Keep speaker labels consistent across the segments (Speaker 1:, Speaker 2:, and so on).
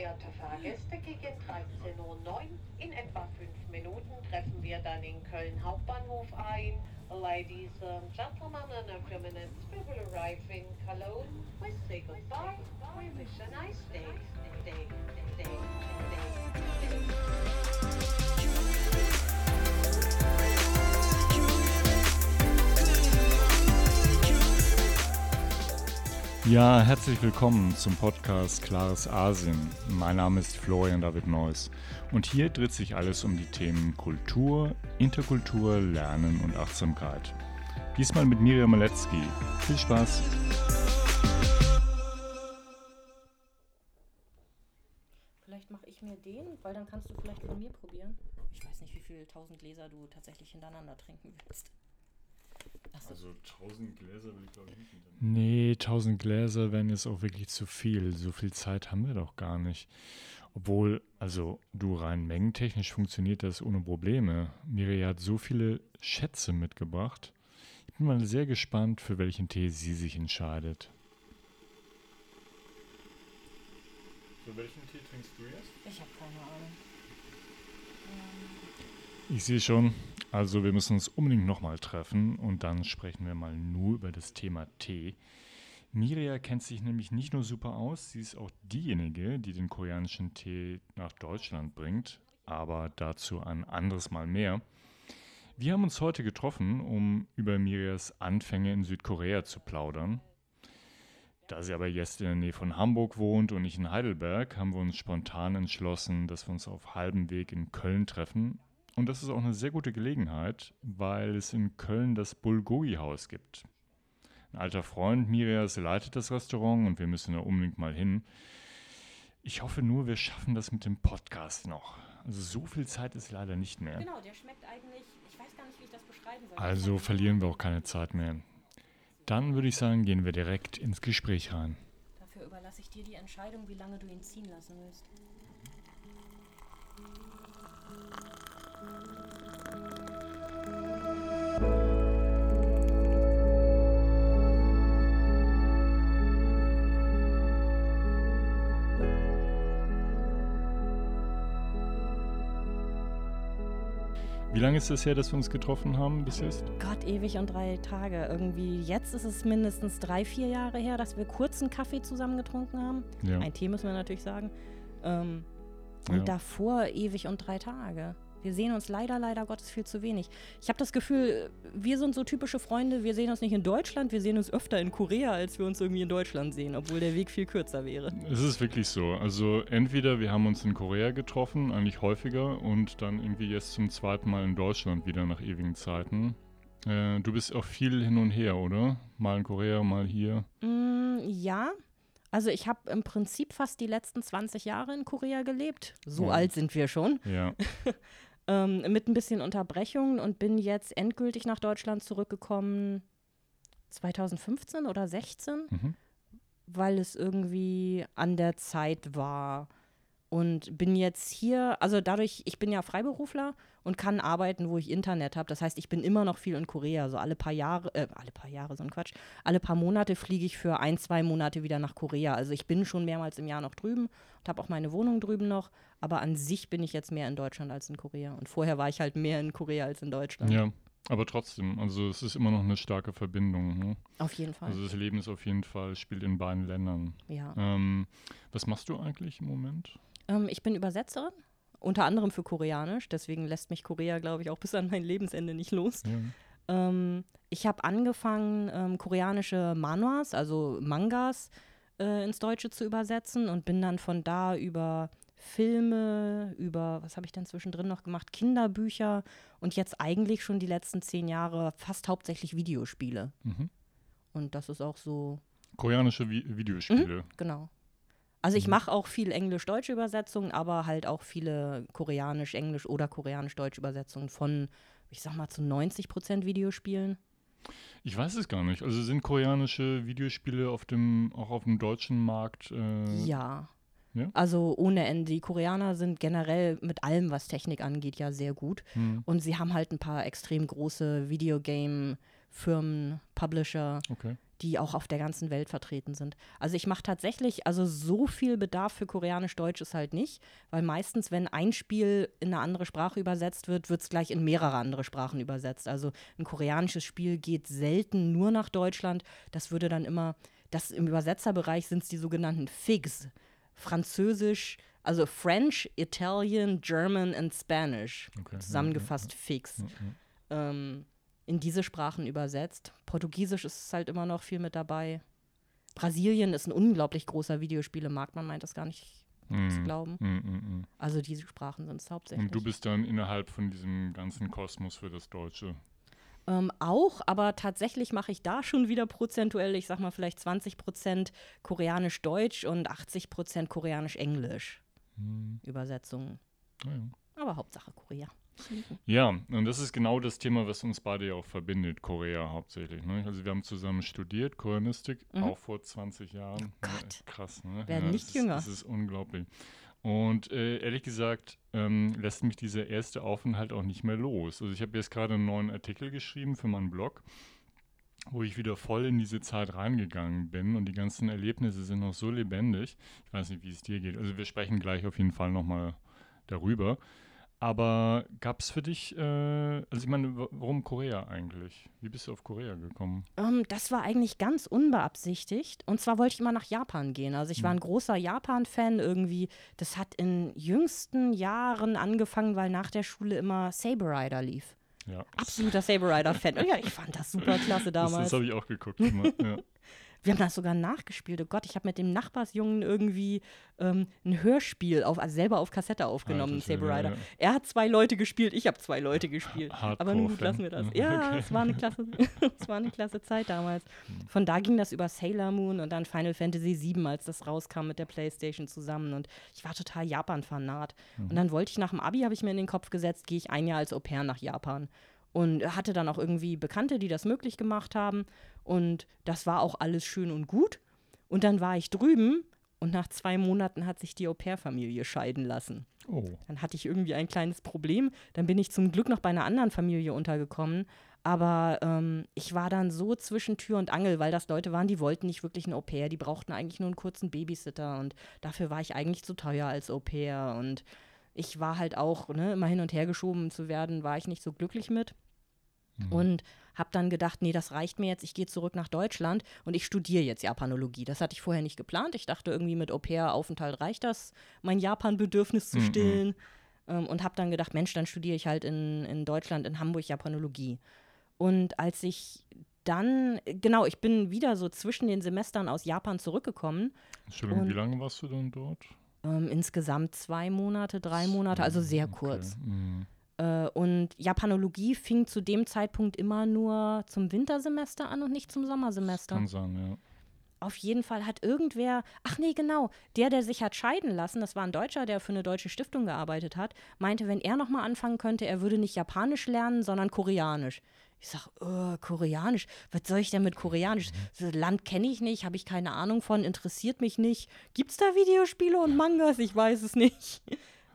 Speaker 1: Verehrte Fahrgäste, gegen 13.09 Uhr in etwa fünf Minuten treffen wir dann in Köln Hauptbahnhof ein. Ladies and gentlemen and criminals, we will arrive in Cologne. We say goodbye. We wish a nice day. day, day, day, day.
Speaker 2: Ja, herzlich willkommen zum Podcast Klares Asien. Mein Name ist Florian David Neuss und hier dreht sich alles um die Themen Kultur, Interkultur, Lernen und Achtsamkeit. Diesmal mit Miriam Maletzki. Viel Spaß!
Speaker 3: Vielleicht mache ich mir den, weil dann kannst du vielleicht von mir probieren. Ich weiß nicht, wie viele tausend Gläser du tatsächlich hintereinander trinken willst. Achso.
Speaker 2: Also 1000 Gläser will ich glaube ich nicht. Nee, 1000 Gläser wären jetzt auch wirklich zu viel. So viel Zeit haben wir doch gar nicht. Obwohl, also du rein mengentechnisch funktioniert das ohne Probleme. Mireia hat so viele Schätze mitgebracht. Ich bin mal sehr gespannt, für welchen Tee sie sich entscheidet. Für welchen Tee trinkst du jetzt?
Speaker 3: Ich habe keine Ahnung.
Speaker 2: Ich sehe schon. Also wir müssen uns unbedingt nochmal treffen und dann sprechen wir mal nur über das Thema Tee. Miria kennt sich nämlich nicht nur super aus, sie ist auch diejenige, die den koreanischen Tee nach Deutschland bringt, aber dazu ein anderes Mal mehr. Wir haben uns heute getroffen, um über Mirias Anfänge in Südkorea zu plaudern. Da sie aber jetzt in der Nähe von Hamburg wohnt und nicht in Heidelberg, haben wir uns spontan entschlossen, dass wir uns auf halbem Weg in Köln treffen. Und das ist auch eine sehr gute Gelegenheit, weil es in Köln das Bulgogi-Haus gibt. Ein alter Freund Mirias leitet das Restaurant und wir müssen da unbedingt mal hin. Ich hoffe nur, wir schaffen das mit dem Podcast noch. Also so viel Zeit ist leider nicht mehr.
Speaker 3: Genau, der schmeckt eigentlich, ich weiß gar nicht, wie ich das beschreiben soll.
Speaker 2: Also verlieren wir auch keine Zeit mehr. Dann würde ich sagen, gehen wir direkt ins Gespräch rein.
Speaker 3: Dafür überlasse ich dir die Entscheidung, wie lange du ihn ziehen lassen willst.
Speaker 2: Wie lange ist es her, dass wir uns getroffen haben bis jetzt?
Speaker 3: Gott, ewig und drei Tage. Irgendwie, jetzt ist es mindestens drei, vier Jahre her, dass wir kurz einen Kaffee zusammen getrunken haben.
Speaker 2: Ja.
Speaker 3: Ein Tee müssen wir natürlich sagen. Ähm, und
Speaker 2: Ja.
Speaker 3: davor ewig und drei Tage. Wir sehen uns leider, leider Gottes viel zu wenig. Ich habe das Gefühl, wir sind so typische Freunde, wir sehen uns nicht in Deutschland, wir sehen uns öfter in Korea, als wir uns irgendwie in Deutschland sehen, obwohl der Weg viel kürzer wäre.
Speaker 2: Es ist wirklich so. Also entweder wir haben uns in Korea getroffen, eigentlich häufiger, und dann irgendwie jetzt zum zweiten Mal in Deutschland wieder nach ewigen Zeiten. Äh, du bist auch viel hin und her, oder? Mal in Korea, mal hier.
Speaker 3: Mm, ja. Also ich habe im Prinzip fast die letzten 20 Jahre in Korea gelebt. So
Speaker 2: Oh.
Speaker 3: alt sind wir schon.
Speaker 2: Ja.
Speaker 3: ähm, mit ein bisschen Unterbrechungen und bin jetzt endgültig nach Deutschland zurückgekommen 2015 oder 16,
Speaker 2: Mhm.
Speaker 3: weil es irgendwie an der Zeit war. Und bin jetzt hier, also dadurch, ich bin ja Freiberufler und kann arbeiten, wo ich Internet habe. Das heißt, ich bin immer noch viel in Korea. So alle paar Jahre, äh, alle paar Jahre, so ein Quatsch. Alle paar Monate fliege ich für ein, zwei Monate wieder nach Korea. Also ich bin schon mehrmals im Jahr noch drüben und habe auch meine Wohnung drüben noch. Aber an sich bin ich jetzt mehr in Deutschland als in Korea. Und vorher war ich halt mehr in Korea als in Deutschland.
Speaker 2: ja. Aber trotzdem, also es ist immer noch eine starke Verbindung. Ne?
Speaker 3: Auf jeden Fall.
Speaker 2: Also das Leben ist auf jeden Fall, spielt in beiden Ländern.
Speaker 3: ja.
Speaker 2: Ähm, was machst du eigentlich im Moment?
Speaker 3: Ähm, ich bin Übersetzerin, unter anderem für Koreanisch. Deswegen lässt mich Korea, glaube ich, auch bis an mein Lebensende nicht los.
Speaker 2: Ja.
Speaker 3: Ähm, ich habe angefangen, ähm, koreanische Manhwas, also Mangas, äh, ins Deutsche zu übersetzen und bin dann von da über Filme, über, was habe ich denn zwischendrin noch gemacht, Kinderbücher und jetzt eigentlich schon die letzten zehn Jahre fast hauptsächlich Videospiele.
Speaker 2: Mhm.
Speaker 3: Und das ist auch so,
Speaker 2: Koreanische Vi Videospiele.
Speaker 3: genau. Also ich
Speaker 2: Mhm.
Speaker 3: mache auch viel Englisch-Deutsche Übersetzungen, aber halt auch viele Koreanisch-Englisch oder Koreanisch-Deutsche Übersetzungen von, ich sag mal, zu 90 Prozent Videospielen.
Speaker 2: Ich weiß es gar nicht. Also sind koreanische Videospiele auf dem, auch auf dem deutschen Markt? Äh,
Speaker 3: Ja.
Speaker 2: Ja?
Speaker 3: Also ohne Ende. Die Koreaner sind generell mit allem, was Technik angeht, ja sehr gut.
Speaker 2: Hm,
Speaker 3: Und sie haben halt ein paar extrem große Videogame-Firmen, Publisher,
Speaker 2: okay.
Speaker 3: die auch auf der ganzen Welt vertreten sind. Also ich mache tatsächlich, also so viel Bedarf für Koreanisch-Deutsch ist halt nicht, weil meistens, wenn ein Spiel in eine andere Sprache übersetzt wird, wird es gleich in mehrere andere Sprachen übersetzt. Also ein koreanisches Spiel geht selten nur nach Deutschland. Das würde dann immer, das im Übersetzerbereich sind es die sogenannten FIGs. Französisch, also French, Italian, German und Spanish.
Speaker 2: Okay,
Speaker 3: zusammengefasst.
Speaker 2: Ja, ja.
Speaker 3: Ähm, in diese Sprachen übersetzt. Portugiesisch ist halt immer noch viel mit dabei. Brasilien ist ein unglaublich großer Videospielemarkt, man meint das gar nicht zu
Speaker 2: Mhm.
Speaker 3: glauben.
Speaker 2: Mhm, mhm.
Speaker 3: Also diese Sprachen sind es hauptsächlich.
Speaker 2: Und du bist dann innerhalb von diesem ganzen Kosmos für das Deutsche.
Speaker 3: Ähm, auch, aber tatsächlich mache ich da schon wieder prozentuell, ich sag mal vielleicht 20 Prozent Koreanisch-Deutsch und 80 Prozent Koreanisch-Englisch
Speaker 2: Mhm.
Speaker 3: Übersetzungen.
Speaker 2: Ja, ja.
Speaker 3: Aber Hauptsache Korea.
Speaker 2: Ja, und das ist genau das Thema, was uns beide ja auch verbindet, Korea hauptsächlich. Ne? Also wir haben zusammen studiert, Koreanistik,
Speaker 3: Mhm.
Speaker 2: auch vor 20 Jahren.
Speaker 3: Oh Gott.
Speaker 2: Ja, krass, ne?
Speaker 3: Werden nicht
Speaker 2: es ist,
Speaker 3: jünger.
Speaker 2: Das ist unglaublich. Und äh, ehrlich gesagt ähm, lässt mich dieser erste Aufenthalt auch nicht mehr los. Also ich habe jetzt gerade einen neuen Artikel geschrieben für meinen Blog, wo ich wieder voll in diese Zeit reingegangen bin und die ganzen Erlebnisse sind noch so lebendig. Ich weiß nicht, wie es dir geht. Also wir sprechen gleich auf jeden Fall nochmal darüber. Aber gab es für dich, äh, also ich meine, wa- warum Korea eigentlich? Wie bist du auf Korea gekommen?
Speaker 3: Ähm, das war eigentlich ganz unbeabsichtigt. Und zwar wollte ich immer nach Japan gehen. Also ich war ein großer Japan-Fan irgendwie. Das hat in jüngsten Jahren angefangen, weil nach der Schule immer Saber Rider lief.
Speaker 2: Ja,
Speaker 3: Absoluter Saber Rider-Fan. Ja, ich fand das super klasse
Speaker 2: das,
Speaker 3: damals.
Speaker 2: das habe ich auch geguckt. Immer. Ja.
Speaker 3: Wir haben das sogar nachgespielt. Oh Gott, ich habe mit dem Nachbarsjungen irgendwie ähm, ein Hörspiel auf, also selber auf Kassette aufgenommen,
Speaker 2: Alter
Speaker 3: Saber Rider.
Speaker 2: ja.
Speaker 3: Er hat zwei Leute gespielt, ich habe zwei Leute gespielt. Aber nun gut, lassen wir das. Ja,
Speaker 2: okay.
Speaker 3: es war eine klasse, es war eine klasse Zeit damals. Von da ging das über Sailor Moon und dann Final Fantasy VII, als das rauskam mit der Playstation zusammen. Und ich war total Japan-Fanat. Und dann wollte ich nach dem Abi, habe ich mir in den Kopf gesetzt, gehe ich ein Jahr als Au pair nach Japan. Und hatte dann auch irgendwie Bekannte, die das möglich gemacht haben. Und das war auch alles schön und gut. Und dann war ich drüben und nach zwei Monaten hat sich die Au-pair-Familie scheiden lassen.
Speaker 2: Oh,
Speaker 3: Dann hatte ich irgendwie ein kleines Problem. Dann bin ich zum Glück noch bei einer anderen Familie untergekommen. Aber ähm, ich war dann so zwischen Tür und Angel, weil das Leute waren, die wollten nicht wirklich ein Au-pair. Die brauchten eigentlich nur einen kurzen Babysitter. Und dafür war ich eigentlich zu teuer als Au-pair. Und ich war halt auch, ne, immer hin und her geschoben zu werden, war ich nicht so glücklich mit. Und habe dann gedacht, nee, das reicht mir jetzt, ich gehe zurück nach Deutschland und ich studiere jetzt Japanologie. Das hatte ich vorher nicht geplant. Ich dachte irgendwie mit Au-pair-Aufenthalt reicht das, mein Japan-Bedürfnis zu
Speaker 2: Mhm.
Speaker 3: stillen. Ähm, und habe dann gedacht, Mensch, dann studiere ich halt in, in Deutschland, in Hamburg Japanologie. Und als ich dann, genau, ich bin wieder so zwischen den Semestern aus Japan zurückgekommen.
Speaker 2: Entschuldigung,
Speaker 3: Und-
Speaker 2: wie lange warst du dann dort?
Speaker 3: Ähm, insgesamt zwei Monate, drei Monate, also sehr
Speaker 2: Okay,
Speaker 3: kurz.
Speaker 2: mhm.
Speaker 3: Äh, und Japanologie fing zu dem Zeitpunkt immer nur zum Wintersemester an und nicht zum Sommersemester.
Speaker 2: Kann sein, ja.
Speaker 3: Auf jeden Fall hat irgendwer, ach nee, genau, der, der sich hat scheiden lassen, das war ein Deutscher, der für eine deutsche Stiftung gearbeitet hat, meinte, wenn er nochmal anfangen könnte, er würde nicht Japanisch lernen, sondern Koreanisch. Ich sag, oh, Koreanisch, was soll ich denn mit Koreanisch? Das Land kenne ich nicht, habe ich keine Ahnung von, interessiert mich nicht. Gibt es da Videospiele und Mangas? Ich weiß es nicht.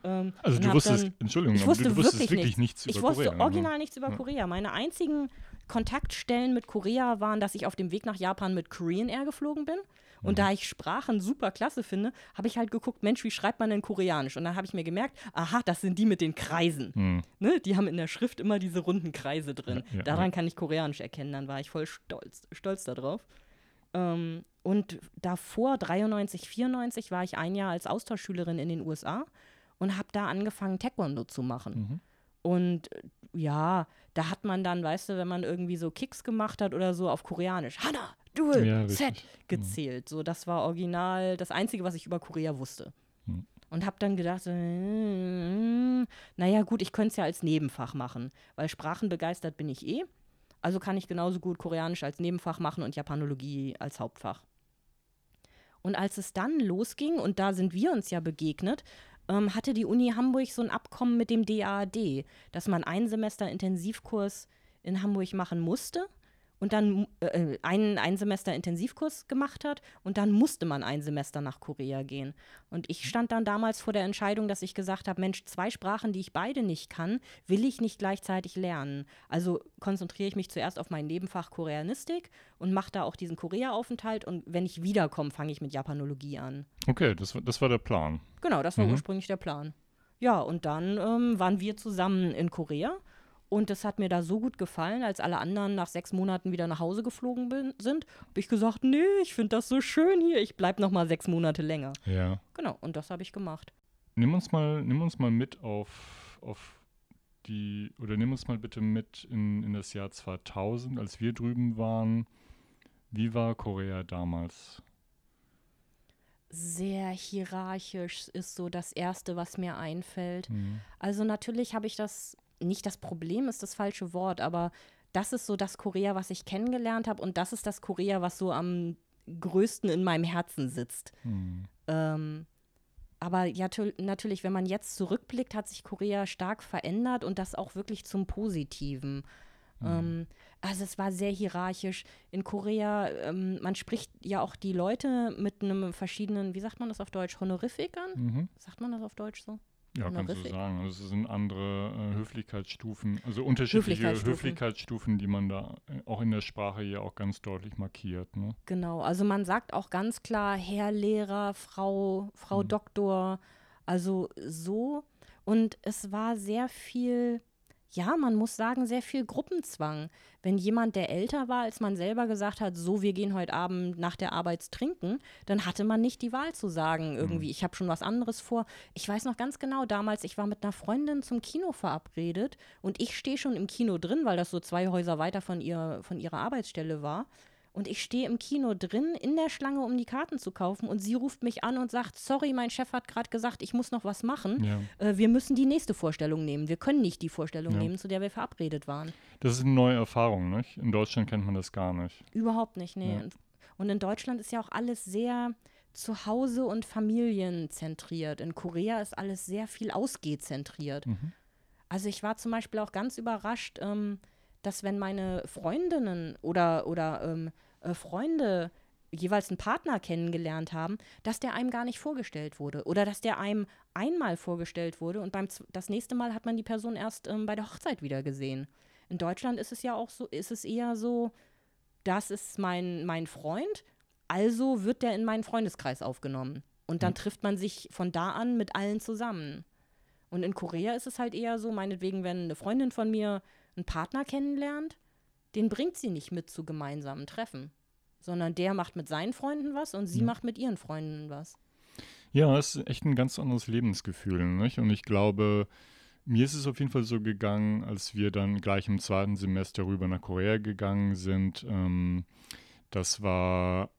Speaker 3: Ähm,
Speaker 2: Also du wusstest,
Speaker 3: dann-
Speaker 2: Entschuldigung,
Speaker 3: ich wusste
Speaker 2: du, du wusstest
Speaker 3: wirklich,
Speaker 2: wirklich nichts,
Speaker 3: ich
Speaker 2: über
Speaker 3: wusste
Speaker 2: Korea. ne?
Speaker 3: original nichts über
Speaker 2: Ja.
Speaker 3: Korea. Meine einzigen Kontaktstellen mit Korea waren, dass ich auf dem Weg nach Japan mit Korean Air geflogen bin. Und
Speaker 2: Mhm.
Speaker 3: da ich Sprachen super klasse finde, habe ich halt geguckt, Mensch, wie schreibt man denn Koreanisch? Und dann habe ich mir gemerkt, aha, das sind die mit den Kreisen.
Speaker 2: Hm.
Speaker 3: Ne? Die haben in der Schrift immer diese runden Kreise drin.
Speaker 2: Ja, ja,
Speaker 3: Daran kann ich Koreanisch erkennen. Dann war ich voll stolz, stolz darauf. Ähm, und davor, 93, 94, war ich ein Jahr als Austauschschülerin in den USA und habe da angefangen, Taekwondo zu machen.
Speaker 2: Mhm.
Speaker 3: Und äh, ja, da hat man dann, weißt du, wenn man irgendwie so Kicks gemacht hat oder so auf Koreanisch, Hana, Duel,
Speaker 2: Ja.
Speaker 3: Set, gezählt. So, das war original das Einzige, was ich über Korea wusste.
Speaker 2: Hm.
Speaker 3: Und habe dann gedacht, äh, naja gut, ich könnte es ja als Nebenfach machen, weil sprachenbegeistert bin ich eh. Also kann ich genauso gut Koreanisch als Nebenfach machen und Japanologie als Hauptfach. Und als es dann losging, und da sind wir uns ja begegnet, ähm, hatte die Uni Hamburg so ein Abkommen mit dem DAAD, dass man einen Semester Intensivkurs in Hamburg machen musste und dann äh, ein, ein Semester Intensivkurs gemacht hat und dann musste man ein Semester nach Korea gehen. Und ich stand dann damals vor der Entscheidung, dass ich gesagt habe, Mensch, zwei Sprachen, die ich beide nicht kann, will ich nicht gleichzeitig lernen. Also konzentriere ich mich zuerst auf mein Nebenfach Koreanistik und mache da auch diesen Korea-Aufenthalt und wenn ich wiederkomme, fange ich mit Japanologie an.
Speaker 2: Okay, das, das war der Plan.
Speaker 3: Genau, das war mhm. ursprünglich der Plan. Ja, und dann ähm, waren wir zusammen in Korea und das hat mir da so gut gefallen, als alle anderen nach sechs Monaten wieder nach Hause geflogen bin, sind, habe ich gesagt, nee, ich finde das so schön hier, ich bleibe noch mal sechs Monate länger.
Speaker 2: Ja.
Speaker 3: Genau, und das habe ich gemacht.
Speaker 2: Nimm uns mal, nimm uns mal mit auf, auf die, oder nimm uns mal bitte mit in, in das Jahr 2000, als wir drüben waren. Wie war Korea damals?
Speaker 3: Sehr hierarchisch ist so das Erste, was mir einfällt. Mhm. Also natürlich habe ich das nicht das Problem ist das falsche Wort, aber das ist so das Korea, was ich kennengelernt habe und das ist das Korea, was so am größten in meinem Herzen sitzt. Hm. Ähm, aber ja, natürlich, wenn man jetzt zurückblickt, hat sich Korea stark verändert und das auch wirklich zum Positiven. Mhm. Ähm, also es war sehr hierarchisch. In Korea, ähm, man spricht ja auch die Leute mit einem verschiedenen, wie sagt man das auf Deutsch, Honorific an? Mhm. Sagt man das auf Deutsch so?
Speaker 2: Ja, kannst du sagen. Also es sind andere äh, Höflichkeitsstufen, also unterschiedliche Höflichkeitsstufen. Höflichkeitsstufen. die man da äh, auch in der Sprache ja auch ganz deutlich markiert. Ne?
Speaker 3: Genau, also man sagt auch ganz klar Herr Lehrer, Frau, Frau mhm. Doktor, also so. Und es war sehr viel ja, man muss sagen, sehr viel Gruppenzwang. Wenn jemand, der älter war als man selber, gesagt hat, so, wir gehen heute Abend nach der Arbeit trinken, dann hatte man nicht die Wahl zu sagen, irgendwie, mhm. ich habe schon was anderes vor. Ich weiß noch ganz genau, damals, ich war mit einer Freundin zum Kino verabredet und ich stehe schon im Kino drin, weil das so zwei Häuser weiter von, ihr, von ihrer Arbeitsstelle war und ich stehe im Kino drin in der Schlange, um die Karten zu kaufen und sie ruft mich an und sagt, sorry, mein Chef hat gerade gesagt, ich muss noch was machen. Ja. Äh, wir müssen die nächste Vorstellung nehmen. Wir können nicht die Vorstellung ja. nehmen, zu der wir verabredet waren.
Speaker 2: Das ist eine neue Erfahrung, nicht? In Deutschland kennt man das gar nicht.
Speaker 3: Überhaupt nicht, nee. Ja. Und in Deutschland ist ja auch alles sehr zu Hause und familienzentriert. In Korea ist alles sehr viel ausgehzentriert. Mhm. Also ich war zum Beispiel auch ganz überrascht, ähm, dass wenn meine Freundinnen oder, oder ähm, äh, Freunde jeweils einen Partner kennengelernt haben, dass der einem gar nicht vorgestellt wurde oder dass der einem einmal vorgestellt wurde und beim das nächste Mal hat man die Person erst ähm, bei der Hochzeit wieder gesehen. In Deutschland ist es ja auch so, ist es eher so, das ist mein, mein Freund, also wird der in meinen Freundeskreis aufgenommen. Und dann mhm. trifft man sich von da an mit allen zusammen. Und in Korea ist es halt eher so, meinetwegen, wenn eine Freundin von mir einen Partner kennenlernt, den bringt sie nicht mit zu gemeinsamen Treffen, sondern der macht mit seinen Freunden was und sie ja. macht mit ihren Freunden was.
Speaker 2: Ja, es ist echt ein ganz anderes Lebensgefühl. Nicht? Und ich glaube, mir ist es auf jeden Fall so gegangen, als wir dann gleich im zweiten Semester rüber nach Korea gegangen sind. Ähm, das war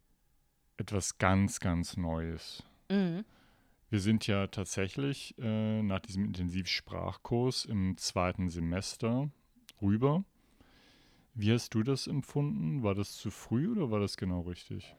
Speaker 2: etwas ganz, ganz Neues. Mhm. Wir sind ja tatsächlich äh, nach diesem Intensivsprachkurs im zweiten Semester rüber. Wie hast du das empfunden? War das zu früh oder war das genau richtig?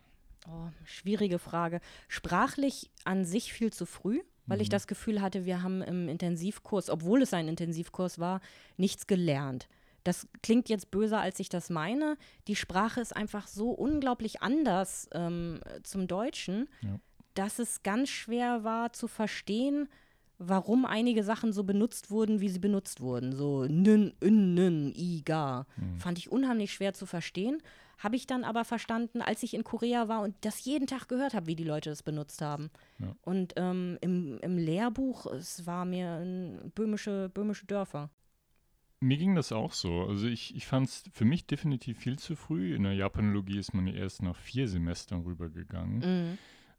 Speaker 3: Oh, schwierige Frage. Sprachlich an sich viel zu früh, weil mhm. ich das Gefühl hatte, wir haben im Intensivkurs, obwohl es ein Intensivkurs war, nichts gelernt. Das klingt jetzt böser, als ich das meine. Die Sprache ist einfach so unglaublich anders ähm, zum Deutschen, ja. dass es ganz schwer war zu verstehen, warum einige Sachen so benutzt wurden, wie sie benutzt wurden. So nün, ün, nün, i, ga. Mhm. Fand ich unheimlich schwer zu verstehen. Habe ich dann aber verstanden, als ich in Korea war und das jeden Tag gehört habe, wie die Leute das benutzt haben. Ja. Und ähm, im, im Lehrbuch, es war mir ein böhmische, böhmische Dörfer.
Speaker 2: Mir ging das auch so. Also ich, ich fand es für mich definitiv viel zu früh. In der Japanologie ist man ja erst nach vier Semestern rübergegangen. Mhm.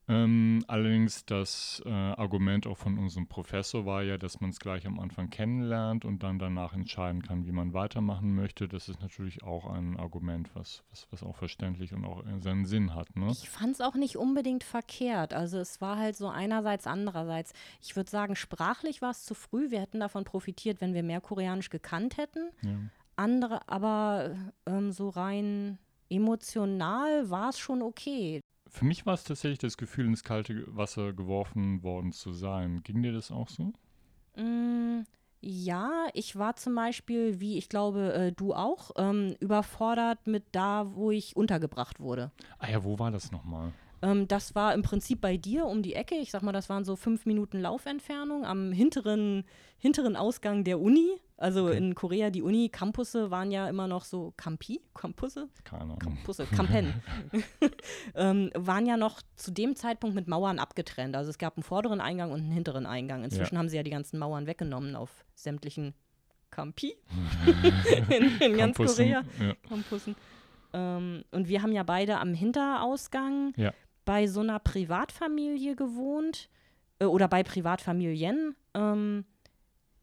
Speaker 2: Ähm, allerdings das äh, Argument auch von unserem Professor war ja, dass man es gleich am Anfang kennenlernt und dann danach entscheiden kann, wie man weitermachen möchte. Das ist natürlich auch ein Argument, was, was, was auch verständlich und auch seinen Sinn hat. Ne?
Speaker 3: Ich fand es auch nicht unbedingt verkehrt. Also es war halt so einerseits, andererseits. Ich würde sagen, sprachlich war es zu früh. Wir hätten davon profitiert, wenn wir mehr Koreanisch gekannt hätten. Ja. Andere, aber ähm, so rein emotional war es schon okay.
Speaker 2: Für mich war es tatsächlich das Gefühl, ins kalte Wasser geworfen worden zu sein. Ging dir das auch so?
Speaker 3: Mm, Ja, ich war zum Beispiel, wie ich glaube, äh, du auch, ähm, überfordert mit da, wo ich untergebracht wurde.
Speaker 2: Ah ja, wo war das nochmal?
Speaker 3: Ähm, das war im Prinzip bei dir um die Ecke. Ich sag mal, das waren so fünf Minuten Laufentfernung am hinteren, hinteren Ausgang der Uni. Also
Speaker 2: Okay.
Speaker 3: in Korea, die Uni-Campusse waren ja immer noch so Campi, Campusse?
Speaker 2: Keine Ahnung.
Speaker 3: Campusse, Campen. ähm, waren ja noch zu dem Zeitpunkt mit Mauern abgetrennt. Also es gab einen vorderen Eingang und einen hinteren Eingang. Inzwischen haben sie ja die ganzen Mauern weggenommen auf sämtlichen Campi in, in ganz Korea.
Speaker 2: Ja.
Speaker 3: Campussen. Ähm, und wir haben ja beide am Hinterausgang
Speaker 2: Ja.
Speaker 3: Bei so einer Privatfamilie gewohnt äh, oder bei Privatfamilien, ähm,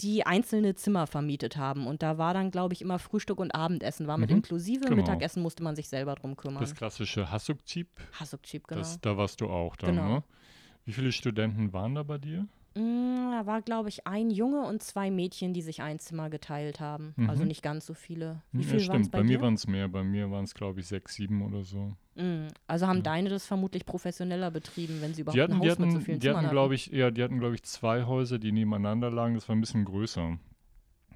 Speaker 3: die einzelne Zimmer vermietet haben. Und da war dann, glaube ich, immer Frühstück und Abendessen, war mit
Speaker 2: Mhm,
Speaker 3: inklusive.
Speaker 2: genau.
Speaker 3: Mittagessen musste man sich selber drum kümmern.
Speaker 2: Das klassische Hasuk-Jeep,
Speaker 3: Hasuk-Chip, genau.
Speaker 2: das, da warst du auch dann,
Speaker 3: Genau.
Speaker 2: ne? Wie viele Studenten waren da bei dir?
Speaker 3: Mm, da war, glaube ich, ein Junge und zwei Mädchen, die sich ein Zimmer geteilt haben.
Speaker 2: Mhm.
Speaker 3: Also nicht ganz so viele. Wie
Speaker 2: ja,
Speaker 3: viele
Speaker 2: stimmt.
Speaker 3: bei,
Speaker 2: Bei, mir waren es mehr. Bei mir waren es, glaube ich, sechs, sieben oder so.
Speaker 3: Mm, Also haben
Speaker 2: Ja.
Speaker 3: deine das vermutlich professioneller betrieben, wenn sie überhaupt
Speaker 2: Die hatten,
Speaker 3: ein
Speaker 2: die
Speaker 3: Haus mit so
Speaker 2: hatten,
Speaker 3: vielen
Speaker 2: die
Speaker 3: Zimmern
Speaker 2: hatten
Speaker 3: hatten.
Speaker 2: glaube ich, ja, die hatten, glaube ich, zwei Häuser, die nebeneinander lagen. Das war ein bisschen größer,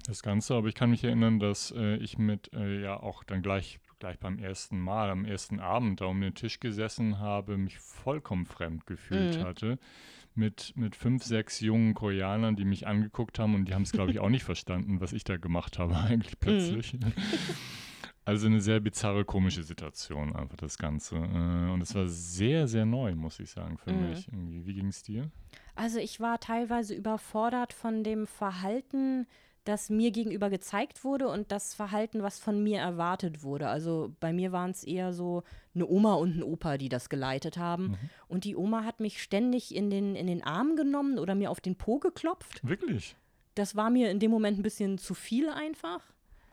Speaker 2: das Ganze. Aber ich kann mich erinnern, dass äh, ich mit, äh, ja, auch dann gleich, gleich beim ersten Mal, am ersten Abend da um den Tisch gesessen habe, mich vollkommen fremd gefühlt
Speaker 3: Mhm.
Speaker 2: hatte. Mit, mit fünf, sechs jungen Koreanern, die mich angeguckt haben und die haben es, glaube ich, auch nicht verstanden, was ich da gemacht habe, eigentlich plötzlich. Also eine sehr bizarre, komische Situation, einfach das Ganze. Äh, Und es war sehr, sehr neu, muss ich sagen, für
Speaker 3: Mhm.
Speaker 2: mich. Irgendwie. Wie ging es dir?
Speaker 3: Also ich war teilweise überfordert von dem Verhalten, das mir gegenüber gezeigt wurde und das Verhalten, was von mir erwartet wurde. Also bei mir waren es eher so eine Oma und ein Opa, die das geleitet haben.
Speaker 2: Mhm.
Speaker 3: Und die Oma hat mich ständig in den, in den Arm genommen oder mir auf den Po geklopft.
Speaker 2: Wirklich?
Speaker 3: Das war mir in dem Moment ein bisschen zu viel einfach.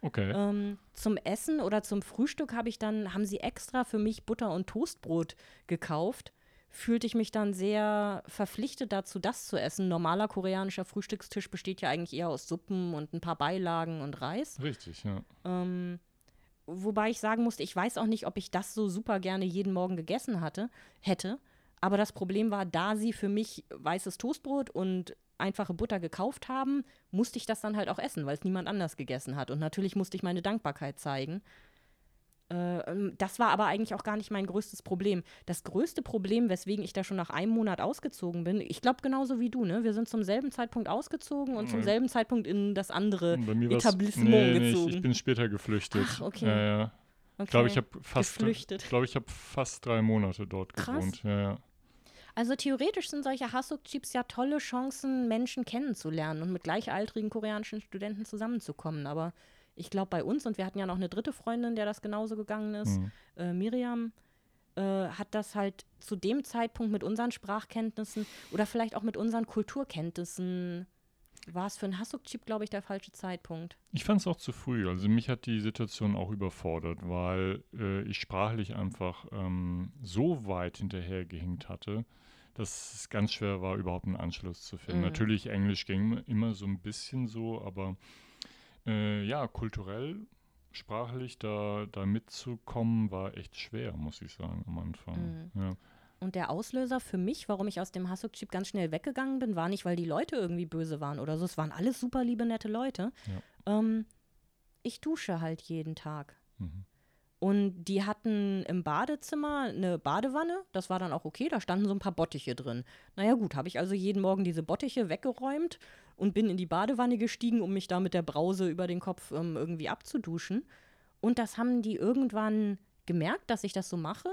Speaker 2: Okay.
Speaker 3: Ähm, zum Essen oder zum Frühstück habe ich dann, haben sie extra für mich Butter und Toastbrot gekauft. Fühlte ich mich dann sehr verpflichtet dazu, das zu essen. Normaler koreanischer Frühstückstisch besteht ja eigentlich eher aus Suppen und ein paar Beilagen und Reis.
Speaker 2: Richtig, ja.
Speaker 3: Ähm, wobei ich sagen musste, ich weiß auch nicht, ob ich das so super gerne jeden Morgen gegessen hatte, hätte. Aber das Problem war, da sie für mich weißes Toastbrot und einfache Butter gekauft haben, musste ich das dann halt auch essen, weil es niemand anders gegessen hat. Und natürlich musste ich meine Dankbarkeit zeigen. Äh, ähm, das war aber eigentlich auch gar nicht mein größtes Problem. Das größte Problem, weswegen ich da schon nach einem Monat ausgezogen bin, ich glaube genauso wie du, ne? Wir sind zum selben Zeitpunkt ausgezogen und zum
Speaker 2: Mhm.
Speaker 3: selben Zeitpunkt in das andere
Speaker 2: Bei mir war's-
Speaker 3: Etablissement
Speaker 2: nee, nee, ich,
Speaker 3: gezogen.
Speaker 2: ich bin später geflüchtet.
Speaker 3: Ach, okay.
Speaker 2: Ja, ja.
Speaker 3: Okay.
Speaker 2: Ich glaube, ich habe fast, ich ich habe fast drei Monate dort
Speaker 3: Krass.
Speaker 2: gewohnt. Ja, ja.
Speaker 3: Also theoretisch sind solche Hasuk-Chips ja tolle Chancen, Menschen kennenzulernen und mit gleichaltrigen koreanischen Studenten zusammenzukommen. Aber ich glaube bei uns, und wir hatten ja noch eine dritte Freundin, der das genauso gegangen ist,
Speaker 2: Mhm.
Speaker 3: äh, Miriam, äh, hat das halt zu dem Zeitpunkt mit unseren Sprachkenntnissen oder vielleicht auch mit unseren Kulturkenntnissen, war es für einen Hasuk-Chip, glaube ich, der falsche Zeitpunkt.
Speaker 2: Ich fand es auch zu früh. Also mich hat die Situation auch überfordert, weil äh, ich sprachlich einfach ähm, so weit hinterhergehinkt hatte, dass es ganz schwer war, überhaupt einen Anschluss zu finden.
Speaker 3: Mhm.
Speaker 2: Natürlich, Englisch ging immer so ein bisschen so, aber äh, ja, kulturell, sprachlich da, da mitzukommen, war echt schwer, muss ich sagen, am Anfang.
Speaker 3: Mhm.
Speaker 2: Ja.
Speaker 3: Und der Auslöser für mich, warum ich aus dem Hasuk-Chip ganz schnell weggegangen bin, war nicht, weil die Leute irgendwie böse waren oder so. Es waren alles super liebe, nette Leute. Ähm, ich dusche halt jeden Tag.
Speaker 2: Mhm.
Speaker 3: Und die hatten im Badezimmer eine Badewanne. Das war dann auch okay. Da standen so ein paar Bottiche drin. Naja, gut, habe ich also jeden Morgen diese Bottiche weggeräumt und bin in die Badewanne gestiegen, um mich da mit der Brause über den Kopf ähm, irgendwie abzuduschen. Und das haben die irgendwann gemerkt, dass ich das so mache.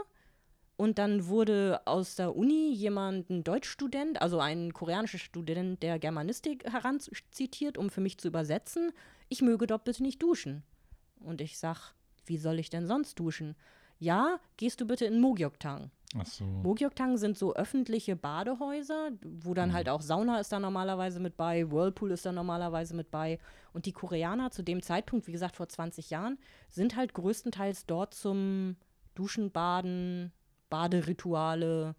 Speaker 3: Und dann wurde aus der Uni jemand, ein Deutschstudent, also ein koreanischer Student der Germanistik heranzitiert, um für mich zu übersetzen, ich möge dort bitte nicht duschen. Und ich sag, wie soll ich denn sonst duschen? Ja, gehst du bitte in Mogyoktang.
Speaker 2: Ach so.
Speaker 3: Mogyoktang sind so öffentliche Badehäuser, wo dann halt auch Sauna ist da normalerweise mit bei, Whirlpool ist da normalerweise mit bei. Und die Koreaner zu dem Zeitpunkt, wie gesagt vor 20 Jahren, sind halt größtenteils dort zum Duschen, Baden, Baderituale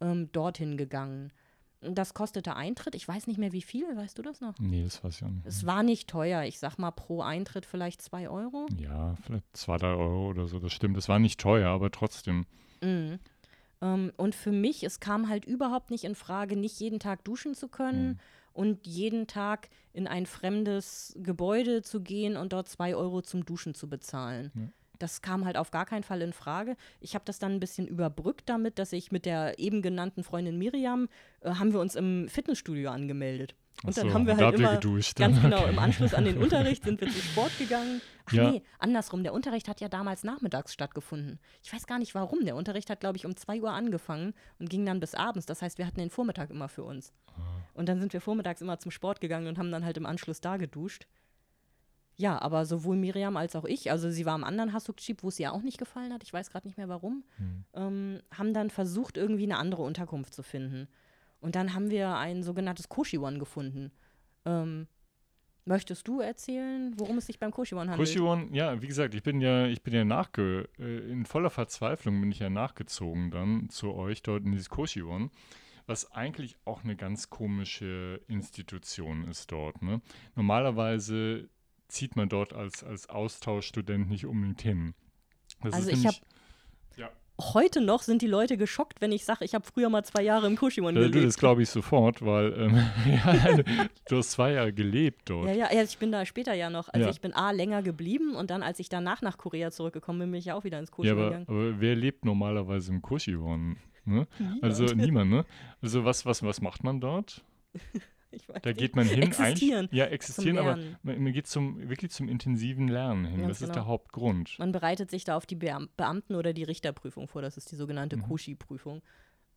Speaker 3: ähm, dorthin gegangen. Das kostete Eintritt, ich weiß nicht mehr wie viel, weißt du das noch?
Speaker 2: Nee, das weiß ich auch nicht.
Speaker 3: Es war nicht teuer, ich sag mal pro Eintritt vielleicht zwei Euro.
Speaker 2: Ja, vielleicht zwei, drei Euro oder so, das stimmt. Das war nicht teuer, aber trotzdem.
Speaker 3: Mhm. Ähm, und für mich, es kam halt überhaupt nicht in Frage, nicht jeden Tag duschen zu können und jeden Tag in ein fremdes Gebäude zu gehen und dort zwei Euro zum Duschen zu bezahlen.
Speaker 2: Ja.
Speaker 3: Das kam halt auf gar keinen Fall in Frage. Ich habe das dann ein bisschen überbrückt damit, dass ich mit der eben genannten Freundin Miriam, äh, haben wir uns im Fitnessstudio angemeldet. Und dann
Speaker 2: so,
Speaker 3: haben wir halt immer,
Speaker 2: geduscht
Speaker 3: ganz
Speaker 2: dann,
Speaker 3: genau,
Speaker 2: okay.
Speaker 3: im Anschluss an den Unterricht sind wir zum Sport gegangen. Ach
Speaker 2: Ja.
Speaker 3: nee, andersrum. Der Unterricht hat ja damals nachmittags stattgefunden. Ich weiß gar nicht warum. Der Unterricht hat, glaube ich, um 2 Uhr angefangen und ging dann bis abends. Das heißt, wir hatten den Vormittag immer für uns.
Speaker 2: Ah.
Speaker 3: Und dann sind wir vormittags immer zum Sport gegangen und haben dann halt im Anschluss da geduscht. Ja, aber sowohl Miriam als auch ich, also sie war am anderen Hasuk-Jeep, wo es ihr auch nicht gefallen hat, ich weiß gerade nicht mehr warum,
Speaker 2: Hm.
Speaker 3: ähm, haben dann versucht, irgendwie eine andere Unterkunft zu finden. Und dann haben wir ein sogenanntes Koshiwan gefunden. Ähm, möchtest du erzählen, worum es sich beim Koshiwan handelt?
Speaker 2: Koshiwon, ja, wie gesagt, ich bin ja, ich bin ja nachge, äh, in voller Verzweiflung bin ich ja nachgezogen dann zu euch dort in dieses Koshiwon, was eigentlich auch eine ganz komische Institution ist dort. Ne? Normalerweise zieht man dort als, als Austauschstudent nicht unbedingt hin. Das
Speaker 3: Also
Speaker 2: ist
Speaker 3: ich
Speaker 2: ja,
Speaker 3: Heute noch sind die Leute geschockt, wenn ich sage, ich habe früher mal zwei Jahre im Koshiwan
Speaker 2: äh, du, das
Speaker 3: gelebt.
Speaker 2: glaube ich sofort, weil ähm, ja, du hast zwei Jahre gelebt dort.
Speaker 3: Ja, ja, ja, ich bin da später ja noch. Also
Speaker 2: Ja.
Speaker 3: ich bin A länger geblieben und dann, als ich danach nach Korea zurückgekommen bin, bin ich ja auch wieder ins
Speaker 2: Ja,
Speaker 3: Koshiwan
Speaker 2: aber,
Speaker 3: gegangen.
Speaker 2: aber wer lebt normalerweise im Koshiwon? Ne? Also niemand, ne? Also was, was, was macht man dort?
Speaker 3: Ich weiß
Speaker 2: Da
Speaker 3: nicht.
Speaker 2: geht man hin.
Speaker 3: Existieren.
Speaker 2: Ja, existieren, aber man, geht zum, wirklich zum intensiven Lernen hin.
Speaker 3: Ganz
Speaker 2: das ist
Speaker 3: genau.
Speaker 2: der Hauptgrund.
Speaker 3: Man bereitet sich da auf die Beam Beamten- oder die Richterprüfung vor. Das ist die sogenannte
Speaker 2: Mhm.
Speaker 3: Koshi-Prüfung.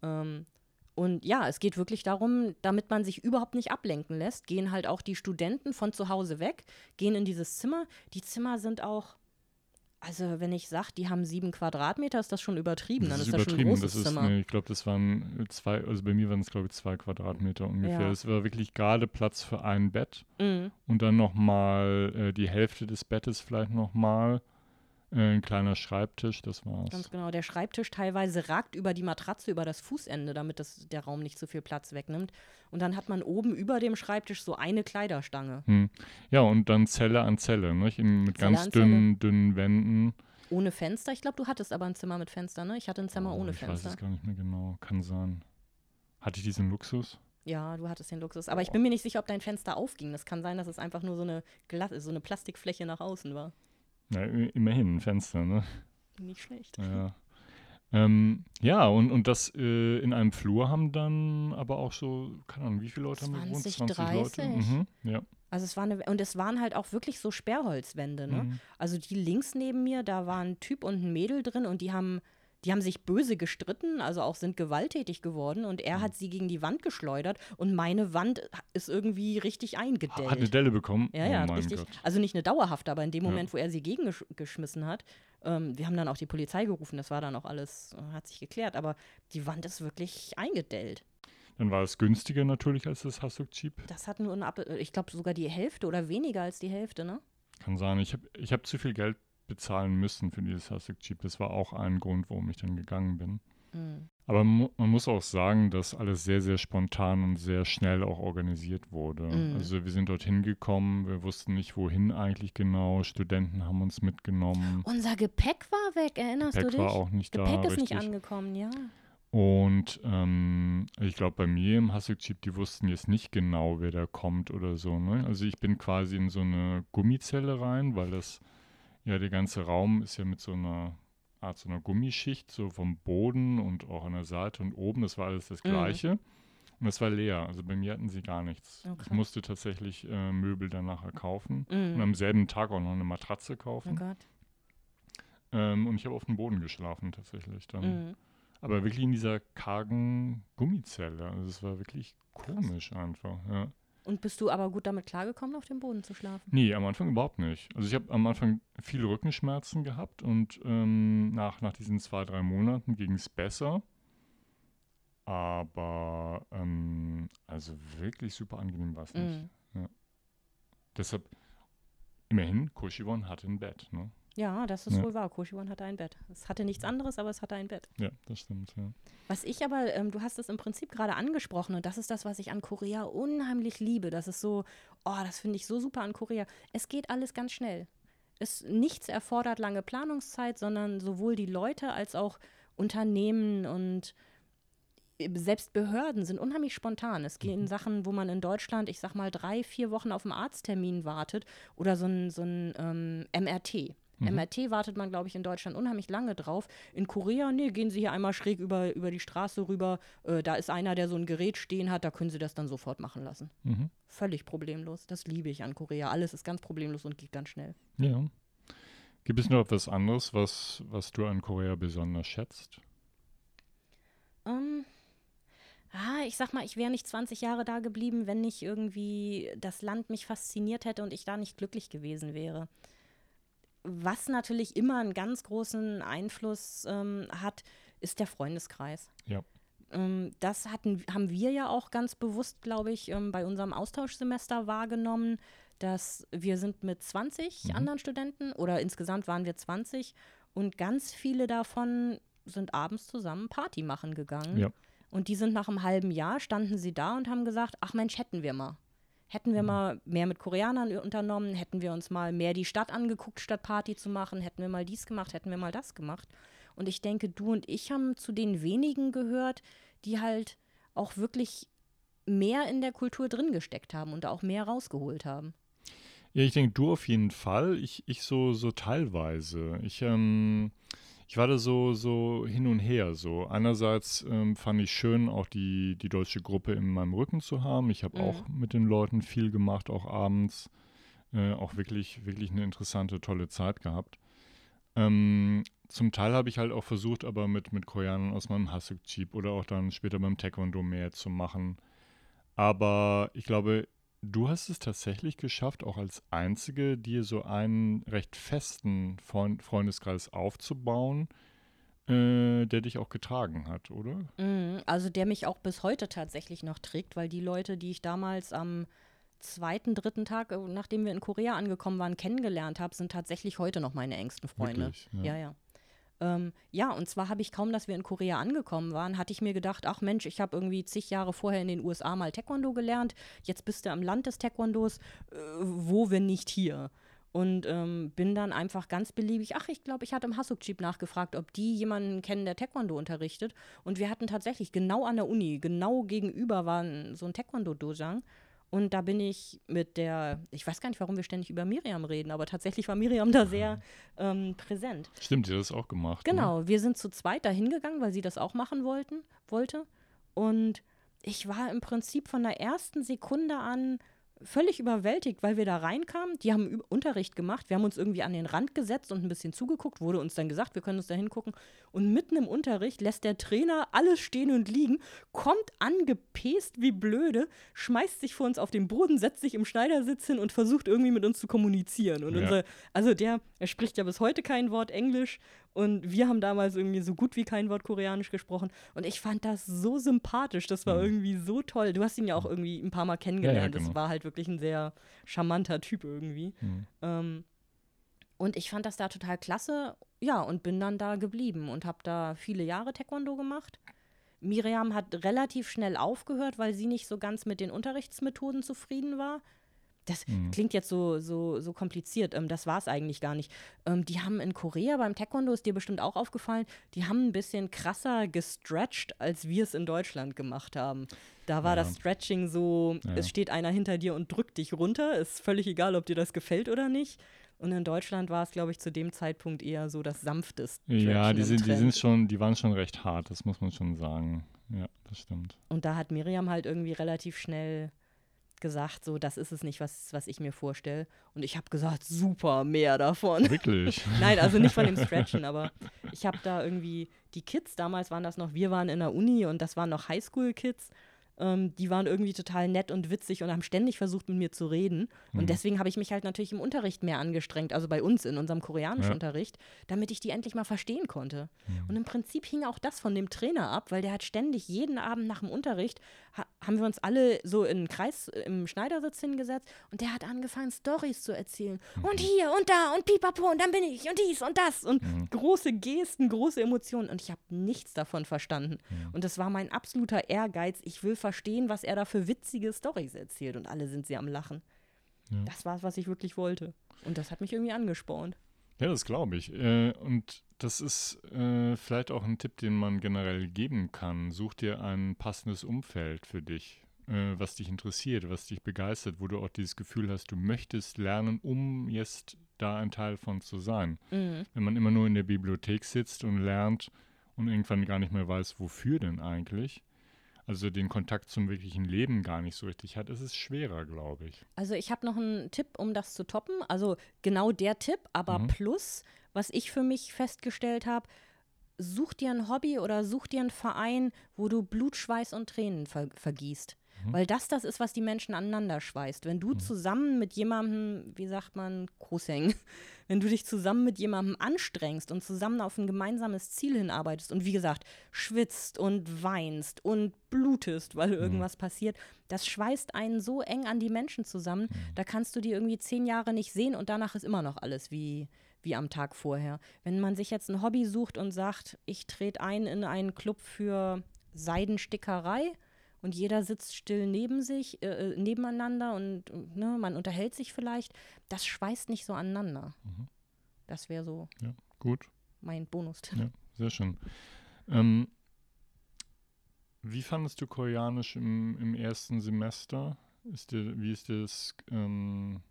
Speaker 3: Ähm, und ja, es geht wirklich darum, damit man sich überhaupt nicht ablenken lässt, gehen halt auch die Studenten von zu Hause weg, gehen in dieses Zimmer. Die Zimmer sind auch, also wenn ich sage, die haben sieben Quadratmeter, ist das schon übertrieben. Dann
Speaker 2: das
Speaker 3: ist
Speaker 2: ist
Speaker 3: das schon ein
Speaker 2: übertrieben.
Speaker 3: großes
Speaker 2: Das ist,
Speaker 3: Zimmer.
Speaker 2: nee, ich glaube, das waren zwei, also bei mir waren es, glaube ich, zwei Quadratmeter ungefähr.
Speaker 3: Ja.
Speaker 2: Es war wirklich gerade Platz für ein Bett
Speaker 3: Mhm.
Speaker 2: und dann nochmal äh, die Hälfte des Bettes vielleicht nochmal. Ein kleiner Schreibtisch, das war's.
Speaker 3: Ganz genau. Der Schreibtisch teilweise ragt über die Matratze, über das Fußende, damit das, der Raum nicht zu viel Platz wegnimmt. Und dann hat man oben über dem Schreibtisch so eine Kleiderstange.
Speaker 2: Hm. Ja, und dann Zelle an Zelle, nicht? In, mit
Speaker 3: Zelle
Speaker 2: ganz dünnen, dünnen Wänden.
Speaker 3: Ohne Fenster. Ich glaube, du hattest aber ein Zimmer mit Fenster, ne? Ich hatte ein Zimmer
Speaker 2: Oh,
Speaker 3: ohne
Speaker 2: ich weiß
Speaker 3: Fenster.
Speaker 2: es gar nicht mehr genau. Kann sein. Hatte ich diesen Luxus?
Speaker 3: Ja, du hattest den Luxus. Aber ich
Speaker 2: Boah.
Speaker 3: bin mir nicht sicher, ob dein Fenster aufging. Das kann sein, dass es einfach nur so eine, Glas so eine Plastikfläche nach außen war.
Speaker 2: Ja, immerhin ein Fenster, ne?
Speaker 3: Nicht schlecht.
Speaker 2: Ja. ähm, ja, und, und das äh, in einem Flur haben dann aber auch so, keine Ahnung, wie viele Leute haben da gewohnt?
Speaker 3: 20,
Speaker 2: 20 Leute?
Speaker 3: 30.
Speaker 2: Mhm, ja.
Speaker 3: Also es war eine, und es waren halt auch wirklich so Sperrholzwände, ne?
Speaker 2: Mhm.
Speaker 3: Also die links neben mir, da war ein Typ und ein Mädel drin und die haben, die haben sich böse gestritten, also auch sind gewalttätig geworden und
Speaker 2: Mhm.
Speaker 3: er hat sie gegen die Wand geschleudert und meine Wand ist irgendwie richtig eingedellt.
Speaker 2: Hat eine Delle bekommen?
Speaker 3: Ja,
Speaker 2: oh
Speaker 3: ja,
Speaker 2: mein
Speaker 3: richtig.
Speaker 2: Gott.
Speaker 3: Also nicht eine dauerhafte, aber in dem
Speaker 2: Ja.
Speaker 3: Moment, wo er sie gegengeschmissen hat, ähm, wir haben dann auch die Polizei gerufen, das war dann auch alles, äh, hat sich geklärt, aber die Wand ist wirklich eingedellt.
Speaker 2: Dann war es günstiger natürlich als das Hasuk Jeep.
Speaker 3: Das hat nur eine, ich glaube sogar die Hälfte oder weniger als die Hälfte, ne?
Speaker 2: Kann sein. Ich habe ich hab zu viel Geld bezahlen müssen für dieses Hasuk Jeep. Das war auch ein Grund, warum ich dann gegangen bin.
Speaker 3: Mhm.
Speaker 2: Aber man muss auch sagen, dass alles sehr, sehr spontan und sehr schnell auch organisiert wurde.
Speaker 3: Mhm.
Speaker 2: Also wir sind dorthin gekommen, wir wussten nicht, wohin eigentlich genau. Studenten haben uns mitgenommen.
Speaker 3: Unser Gepäck war weg, erinnerst
Speaker 2: Gepäck
Speaker 3: du dich?
Speaker 2: war auch nicht
Speaker 3: Gepäck
Speaker 2: da,
Speaker 3: ist nicht
Speaker 2: richtig.
Speaker 3: angekommen, ja.
Speaker 2: Und ähm, ich glaube, bei mir im Jeep, die wussten jetzt nicht genau, wer da kommt oder so. Ne? Also ich bin quasi in so eine Gummizelle rein, weil das, ja, der ganze Raum ist ja mit so einer Art so einer Gummischicht, so vom Boden und auch an der Seite und oben, das war alles das
Speaker 3: Mhm.
Speaker 2: Gleiche. Und das war leer. Also bei mir hatten sie gar nichts.
Speaker 3: Oh,
Speaker 2: ich
Speaker 3: krass.
Speaker 2: musste tatsächlich äh, Möbel dann nachher kaufen. Und
Speaker 3: Mhm.
Speaker 2: am selben Tag auch noch eine Matratze
Speaker 3: Oh
Speaker 2: kaufen.
Speaker 3: Gott.
Speaker 2: Ähm, und ich habe auf dem Boden geschlafen tatsächlich dann.
Speaker 3: Mhm.
Speaker 2: Aber wirklich in dieser kargen Gummizelle. Also es war wirklich komisch einfach. Ja.
Speaker 3: Und bist du aber gut damit klargekommen, auf dem Boden zu schlafen?
Speaker 2: Nee, am Anfang überhaupt nicht. Also ich habe am Anfang viele Rückenschmerzen gehabt und ähm, nach, nach diesen zwei, drei Monaten ging es besser. Aber ähm, also wirklich super angenehm war es nicht.
Speaker 3: Mhm.
Speaker 2: Deshalb, immerhin, Koshiwon hatte ein Bett. Ne?
Speaker 3: Ja, das ist
Speaker 2: Ja.
Speaker 3: wohl wahr. Koshiwan hatte ein Bett. Es hatte nichts anderes, aber es hatte ein Bett.
Speaker 2: Ja, das stimmt. Ja.
Speaker 3: Was ich aber, ähm, du hast es im Prinzip gerade angesprochen und das ist das, was ich an Korea unheimlich liebe. Das ist so, oh, das finde ich so super an Korea. Es geht alles ganz schnell. Es, nichts erfordert lange Planungszeit, sondern sowohl die Leute als auch Unternehmen und selbst Behörden sind unheimlich spontan. Es gehen Sachen, wo man in Deutschland, ich sag mal, drei, vier Wochen auf einen Arzttermin wartet oder so ein, so ein ähm, MRT. MRT wartet man, glaube ich, in Deutschland unheimlich lange drauf. In Korea, nee, gehen Sie hier einmal schräg über, über die Straße rüber. Äh, da ist einer, der so ein Gerät stehen hat, da können Sie das dann sofort machen lassen.
Speaker 2: Mhm.
Speaker 3: Völlig problemlos. Das liebe ich an Korea. Alles ist ganz problemlos und geht ganz schnell.
Speaker 2: Ja. Gibt es noch etwas anderes, was, was du an Korea besonders schätzt?
Speaker 3: Ähm, ah, ich sag mal, ich wäre nicht 20 Jahre da geblieben, wenn nicht irgendwie das Land mich fasziniert hätte und ich da nicht glücklich gewesen wäre. Was natürlich immer einen ganz großen Einfluss ähm, hat, ist der Freundeskreis.
Speaker 2: Ja.
Speaker 3: Ähm, das hatten, haben wir ja auch ganz bewusst, glaube ich, ähm, bei unserem Austauschsemester wahrgenommen, dass wir sind mit 20
Speaker 2: Mhm.
Speaker 3: anderen Studenten oder insgesamt waren wir 20 und ganz viele davon sind abends zusammen Party machen gegangen.
Speaker 2: Ja.
Speaker 3: Und die sind nach einem halben Jahr, standen sie da und haben gesagt, ach Mensch, hätten wir mal. Hätten wir mal mehr mit Koreanern unternommen, hätten wir uns mal mehr die Stadt angeguckt, statt Party zu machen, hätten wir mal dies gemacht, hätten wir mal das gemacht. Und ich denke, du und ich haben zu den wenigen gehört, die halt auch wirklich mehr in der Kultur drin gesteckt haben und auch mehr rausgeholt haben.
Speaker 2: Ja, ich denke, du auf jeden Fall. Ich, ich so, so teilweise. Ich, ähm, ich war da so, so hin und her. So einerseits ähm, fand ich schön, auch die, die deutsche Gruppe in meinem Rücken zu haben. Ich habe
Speaker 3: Mhm.
Speaker 2: auch mit den Leuten viel gemacht, auch abends. Äh, auch wirklich, wirklich eine interessante, tolle Zeit gehabt. Ähm, zum Teil habe ich halt auch versucht, aber mit, mit Koreanern aus meinem Hasuk-Jeep oder auch dann später beim Taekwondo mehr zu machen. Aber ich glaube, du hast es tatsächlich geschafft, auch als Einzige, dir so einen recht festen Freund Freundeskreis aufzubauen, äh, der dich auch getragen hat, oder?
Speaker 3: Mhm, Also der mich auch bis heute tatsächlich noch trägt, weil die Leute, die ich damals am zweiten, dritten Tag, äh, nachdem wir in Korea angekommen waren, kennengelernt habe, sind tatsächlich heute noch meine engsten Freunde.
Speaker 2: Wirklich, ja.
Speaker 3: ja. ja. Ähm, ja, und zwar habe ich kaum, dass wir in Korea angekommen waren, hatte ich mir gedacht, ach Mensch, ich habe irgendwie zig Jahre vorher in den USA mal Taekwondo gelernt, jetzt bist du am Land des Taekwondos, äh, wo wenn nicht hier? Und ähm, bin dann einfach ganz beliebig, ach, ich glaube, ich hatte im Hasuk-Jeep nachgefragt, ob die jemanden kennen, der Taekwondo unterrichtet. Und wir hatten tatsächlich genau an der Uni, genau gegenüber war so ein Taekwondo-Dojang. Und da bin ich mit der, ich weiß gar nicht, warum wir ständig über Miriam reden, aber tatsächlich war Miriam da sehr ähm, präsent.
Speaker 2: Stimmt, ihr das auch gemacht. Ne?
Speaker 3: Genau, wir sind zu zweit da hingegangen, weil sie das auch machen wollten, wollte. Und ich war im Prinzip von der ersten Sekunde an völlig überwältigt, weil wir da reinkamen. Die haben Unterricht gemacht. Wir haben uns irgendwie an den Rand gesetzt und ein bisschen zugeguckt. Wurde uns dann gesagt, wir können uns da hingucken. Und mitten im Unterricht lässt der Trainer alles stehen und liegen, kommt angepest wie blöde, schmeißt sich vor uns auf den Boden, setzt sich im Schneidersitz hin und versucht irgendwie mit uns zu kommunizieren. Und
Speaker 2: Ja.
Speaker 3: unser, also der, er spricht ja bis heute kein Wort Englisch und wir haben damals irgendwie so gut wie kein Wort Koreanisch gesprochen. Und ich fand das so sympathisch. Das war
Speaker 2: Mhm.
Speaker 3: irgendwie so toll. Du hast ihn ja auch irgendwie ein paar Mal kennengelernt.
Speaker 2: genau.
Speaker 3: Das war halt wirklich ein sehr charmanter Typ irgendwie.
Speaker 2: Mhm.
Speaker 3: Ähm, und ich fand das da total klasse. Ja, und bin dann da geblieben und habe da viele Jahre Taekwondo gemacht. Miriam hat relativ schnell aufgehört, weil sie nicht so ganz mit den Unterrichtsmethoden zufrieden war. Das
Speaker 2: Mhm.
Speaker 3: klingt jetzt so, so, so kompliziert. Ähm, das war es eigentlich gar nicht. Ähm, die haben in Korea beim Taekwondo, ist dir bestimmt auch aufgefallen, die haben ein bisschen krasser gestretched, als wir es in Deutschland gemacht haben. Da war
Speaker 2: Ja.
Speaker 3: das Stretching so,
Speaker 2: Ja.
Speaker 3: es steht einer hinter dir und drückt dich runter. Ist völlig egal, ob dir das gefällt oder nicht. Und in Deutschland war es, glaube ich, zu dem Zeitpunkt eher so das sanfteste.
Speaker 2: Ja, die sind, die sind schon, die waren schon recht hart, das muss man schon sagen. Ja, das stimmt.
Speaker 3: Und da hat Miriam halt irgendwie relativ schnell gesagt, so, das ist es nicht, was, was ich mir vorstelle. Und ich habe gesagt, super, mehr davon.
Speaker 2: Wirklich.
Speaker 3: Nein, also nicht von dem Stretchen, aber ich habe da irgendwie, die Kids, damals waren das noch, wir waren in der Uni und das waren noch Highschool-Kids, ähm, die waren irgendwie total nett und witzig und haben ständig versucht, mit mir zu reden.
Speaker 2: Mhm.
Speaker 3: Und deswegen habe ich mich halt natürlich im Unterricht mehr angestrengt, also bei uns in unserem Koreanischunterricht, damit ich die endlich mal verstehen konnte.
Speaker 2: Mhm.
Speaker 3: Und im Prinzip hing auch das von dem Trainer ab, weil der hat ständig jeden Abend nach dem Unterricht, ha haben wir uns alle so in einen Kreis äh, im Schneidersitz hingesetzt und der hat angefangen, Stories zu erzählen. Und hier und da und pipapo und dann bin ich und dies und das und große Gesten, große Emotionen und ich habe nichts davon verstanden. Und das war mein absoluter Ehrgeiz. Ich will verstehen, was er da für witzige Stories erzählt und alle sind sie am Lachen. Das war es, was ich wirklich wollte. Und das hat mich irgendwie angespornt.
Speaker 2: Ja, das glaube ich. Äh, und das ist äh, vielleicht auch ein Tipp, den man generell geben kann. Such dir ein passendes Umfeld für dich, äh, was dich interessiert, was dich begeistert, wo du auch dieses Gefühl hast, du möchtest lernen, um jetzt da ein Teil von zu sein.
Speaker 3: Mhm.
Speaker 2: Wenn man immer nur in der Bibliothek sitzt und lernt und irgendwann gar nicht mehr weiß, wofür denn eigentlich, also den Kontakt zum wirklichen Leben gar nicht so richtig hat, ist es schwerer, glaube ich.
Speaker 3: Also ich habe noch einen Tipp, um das zu toppen. Also genau der Tipp, aber
Speaker 2: Mhm.
Speaker 3: plus, was ich für mich festgestellt habe, such dir ein Hobby oder such dir einen Verein, wo du Blut, Schweiß und Tränen ver vergießt.
Speaker 2: Mhm.
Speaker 3: Weil das das ist, was die Menschen aneinander schweißt. Wenn du zusammen mit jemandem, wie sagt man, Großhängen, wenn du dich zusammen mit jemandem anstrengst und zusammen auf ein gemeinsames Ziel hinarbeitest und wie gesagt, schwitzt und weinst und blutest, weil irgendwas passiert, das schweißt einen so eng an die Menschen zusammen, da kannst du die irgendwie zehn Jahre nicht sehen und danach ist immer noch alles wie, wie am Tag vorher. Wenn man sich jetzt ein Hobby sucht und sagt, ich trete ein in einen Club für Seidenstickerei und jeder sitzt still neben sich, äh, äh, nebeneinander und ne, man unterhält sich vielleicht, das schweißt nicht so aneinander.
Speaker 2: Mhm.
Speaker 3: Das wäre so
Speaker 2: Ja, gut.
Speaker 3: mein Bonustipp.
Speaker 2: Ja, sehr schön. Ähm, wie fandest du Koreanisch im, im ersten Semester? Ist dir, wie ist dir das, ähm,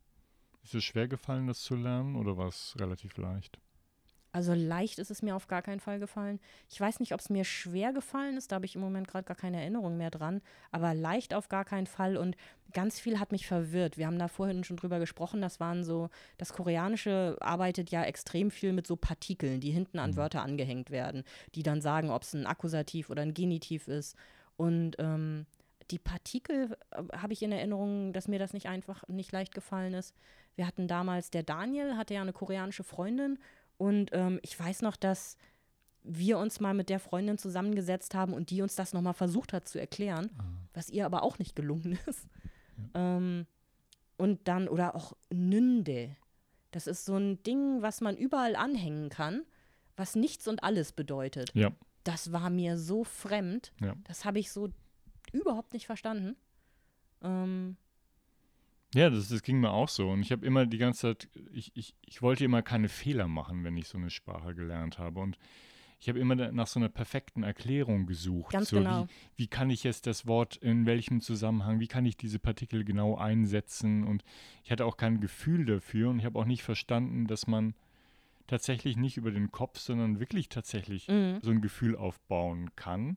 Speaker 2: ist dir schwer gefallen, das zu lernen oder war es relativ leicht?
Speaker 3: Also leicht ist es mir auf gar keinen Fall gefallen. Ich weiß nicht, ob es mir schwer gefallen ist, da habe ich im Moment gerade gar keine Erinnerung mehr dran, aber leicht auf gar keinen Fall und ganz viel hat mich verwirrt. Wir haben da vorhin schon drüber gesprochen, das waren so, das Koreanische arbeitet ja extrem viel mit so Partikeln, die hinten an Wörter angehängt werden, die dann sagen, ob es ein Akkusativ oder ein Genitiv ist. Und ähm, die Partikel äh, habe ich in Erinnerung, dass mir das nicht einfach, nicht leicht gefallen ist. Wir hatten damals, der Daniel hatte ja eine koreanische Freundin und ähm, ich weiß noch, dass wir uns mal mit der Freundin zusammengesetzt haben und die uns das nochmal versucht hat zu erklären, was ihr aber auch nicht gelungen ist. Ähm, und dann, oder auch Nünde. Das ist so ein Ding, was man überall anhängen kann, was nichts und alles bedeutet.
Speaker 2: Ja,
Speaker 3: Das war mir so fremd.
Speaker 2: ja.
Speaker 3: Das habe ich so überhaupt nicht verstanden. Ähm,
Speaker 2: Ja, das, das ging mir auch so. Und ich habe immer die ganze Zeit, ich, ich, ich wollte immer keine Fehler machen, wenn ich so eine Sprache gelernt habe. Und ich habe immer nach so einer perfekten Erklärung gesucht.
Speaker 3: Ganz
Speaker 2: so,
Speaker 3: genau.
Speaker 2: Wie, wie kann ich jetzt das Wort in welchem Zusammenhang, wie kann ich diese Partikel genau einsetzen? Und ich hatte auch kein Gefühl dafür und ich habe auch nicht verstanden, dass man tatsächlich nicht über den Kopf, sondern wirklich tatsächlich
Speaker 3: mhm.
Speaker 2: so ein Gefühl aufbauen kann.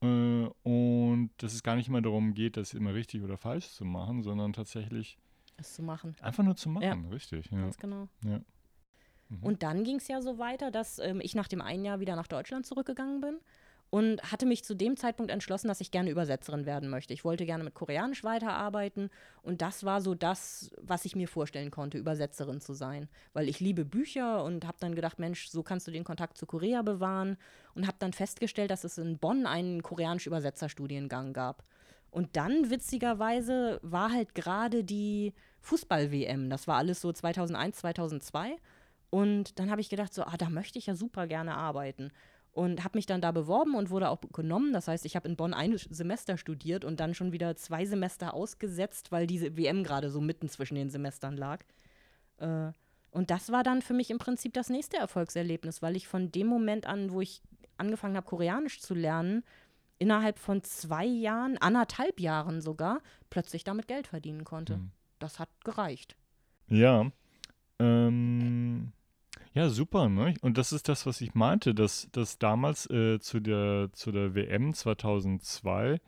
Speaker 2: Äh, und dass es gar nicht immer darum geht, das immer richtig oder falsch zu machen, sondern tatsächlich
Speaker 3: das zu machen.
Speaker 2: einfach nur zu machen,
Speaker 3: Ja.
Speaker 2: richtig. Ja.
Speaker 3: Ganz genau.
Speaker 2: Ja. Mhm.
Speaker 3: Und dann ging es ja so weiter, dass ähm, ich nach dem einen Jahr wieder nach Deutschland zurückgegangen bin und hatte mich zu dem Zeitpunkt entschlossen, dass ich gerne Übersetzerin werden möchte. Ich wollte gerne mit Koreanisch weiterarbeiten und das war so das, was ich mir vorstellen konnte, Übersetzerin zu sein. Weil ich liebe Bücher und habe dann gedacht, Mensch, so kannst du den Kontakt zu Korea bewahren und habe dann festgestellt, dass es in Bonn einen koreanischen Übersetzerstudiengang gab. Und dann, witzigerweise, war halt gerade die Fußball-WM. Das war alles so 2001, 2002. Und dann habe ich gedacht, so, ah, da möchte ich ja super gerne arbeiten. Und habe mich dann da beworben und wurde auch genommen. Das heißt, ich habe in Bonn ein Semester studiert und dann schon wieder zwei Semester ausgesetzt, weil diese WM gerade so mitten zwischen den Semestern lag. Äh, und das war dann für mich im Prinzip das nächste Erfolgserlebnis, weil ich von dem Moment an, wo ich angefangen habe, Koreanisch zu lernen, innerhalb von zwei Jahren, anderthalb Jahren sogar, plötzlich damit Geld verdienen konnte.
Speaker 2: Mhm.
Speaker 3: Das hat gereicht.
Speaker 2: Ja. Ähm, ja, super, ne? Und das ist das, was ich meinte, dass, dass damals äh, zu, der, zu der WM 2002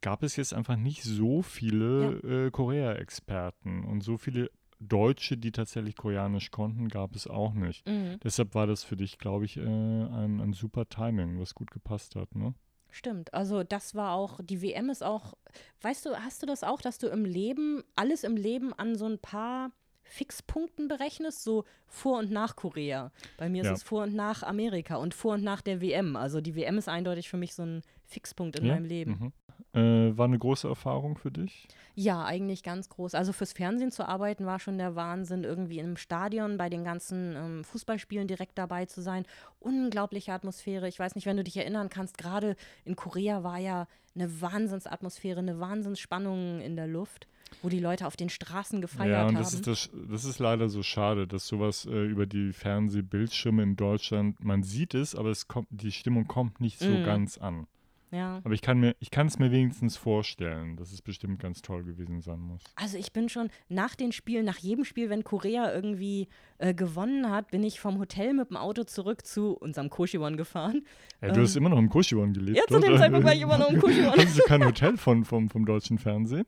Speaker 2: gab es jetzt einfach nicht so viele äh, Korea-Experten und so viele Deutsche, die tatsächlich Koreanisch konnten, gab es auch nicht.
Speaker 3: Mhm.
Speaker 2: Deshalb war das für dich, glaube ich, äh, ein, ein super Timing, was gut gepasst hat, ne?
Speaker 3: Stimmt, also das war auch, die WM ist auch, weißt du, hast du das auch, dass du im Leben, alles im Leben an so ein paar Fixpunkten berechnest, so vor und nach Korea. Bei mir
Speaker 2: Ja.
Speaker 3: ist es vor und nach Amerika und vor und nach der WM. Also die WM ist eindeutig für mich so ein Fixpunkt in
Speaker 2: ja?
Speaker 3: meinem Leben.
Speaker 2: Mhm. Äh, war eine große Erfahrung für dich?
Speaker 3: Ja, eigentlich ganz groß. Also fürs Fernsehen zu arbeiten war schon der Wahnsinn, irgendwie im Stadion bei den ganzen ähm, Fußballspielen direkt dabei zu sein. Unglaubliche Atmosphäre. Ich weiß nicht, wenn du dich erinnern kannst, gerade in Korea war ja eine Wahnsinnsatmosphäre, eine Wahnsinnsspannung in der Luft, wo die Leute auf den Straßen gefeiert
Speaker 2: ja, und
Speaker 3: haben.
Speaker 2: das ist, das, das ist leider so schade, dass sowas äh, über die Fernsehbildschirme in Deutschland, man sieht es, aber es kommt, die Stimmung kommt nicht so
Speaker 3: Mhm.
Speaker 2: ganz an.
Speaker 3: Ja.
Speaker 2: Aber ich kann mir, ich kann es mir wenigstens vorstellen, dass es bestimmt ganz toll gewesen sein muss.
Speaker 3: Also ich bin schon nach den Spielen, nach jedem Spiel, wenn Korea irgendwie äh, gewonnen hat, bin ich vom Hotel mit dem Auto zurück zu unserem Koshiwon gefahren.
Speaker 2: Ey, du hast immer noch im Kushiwon gelebt.
Speaker 3: Ähm, Ja, zu dem? Zeitpunkt war ich immer noch im Koshiwon.
Speaker 2: Hattest du kein Hotel von, vom, vom deutschen Fernsehen?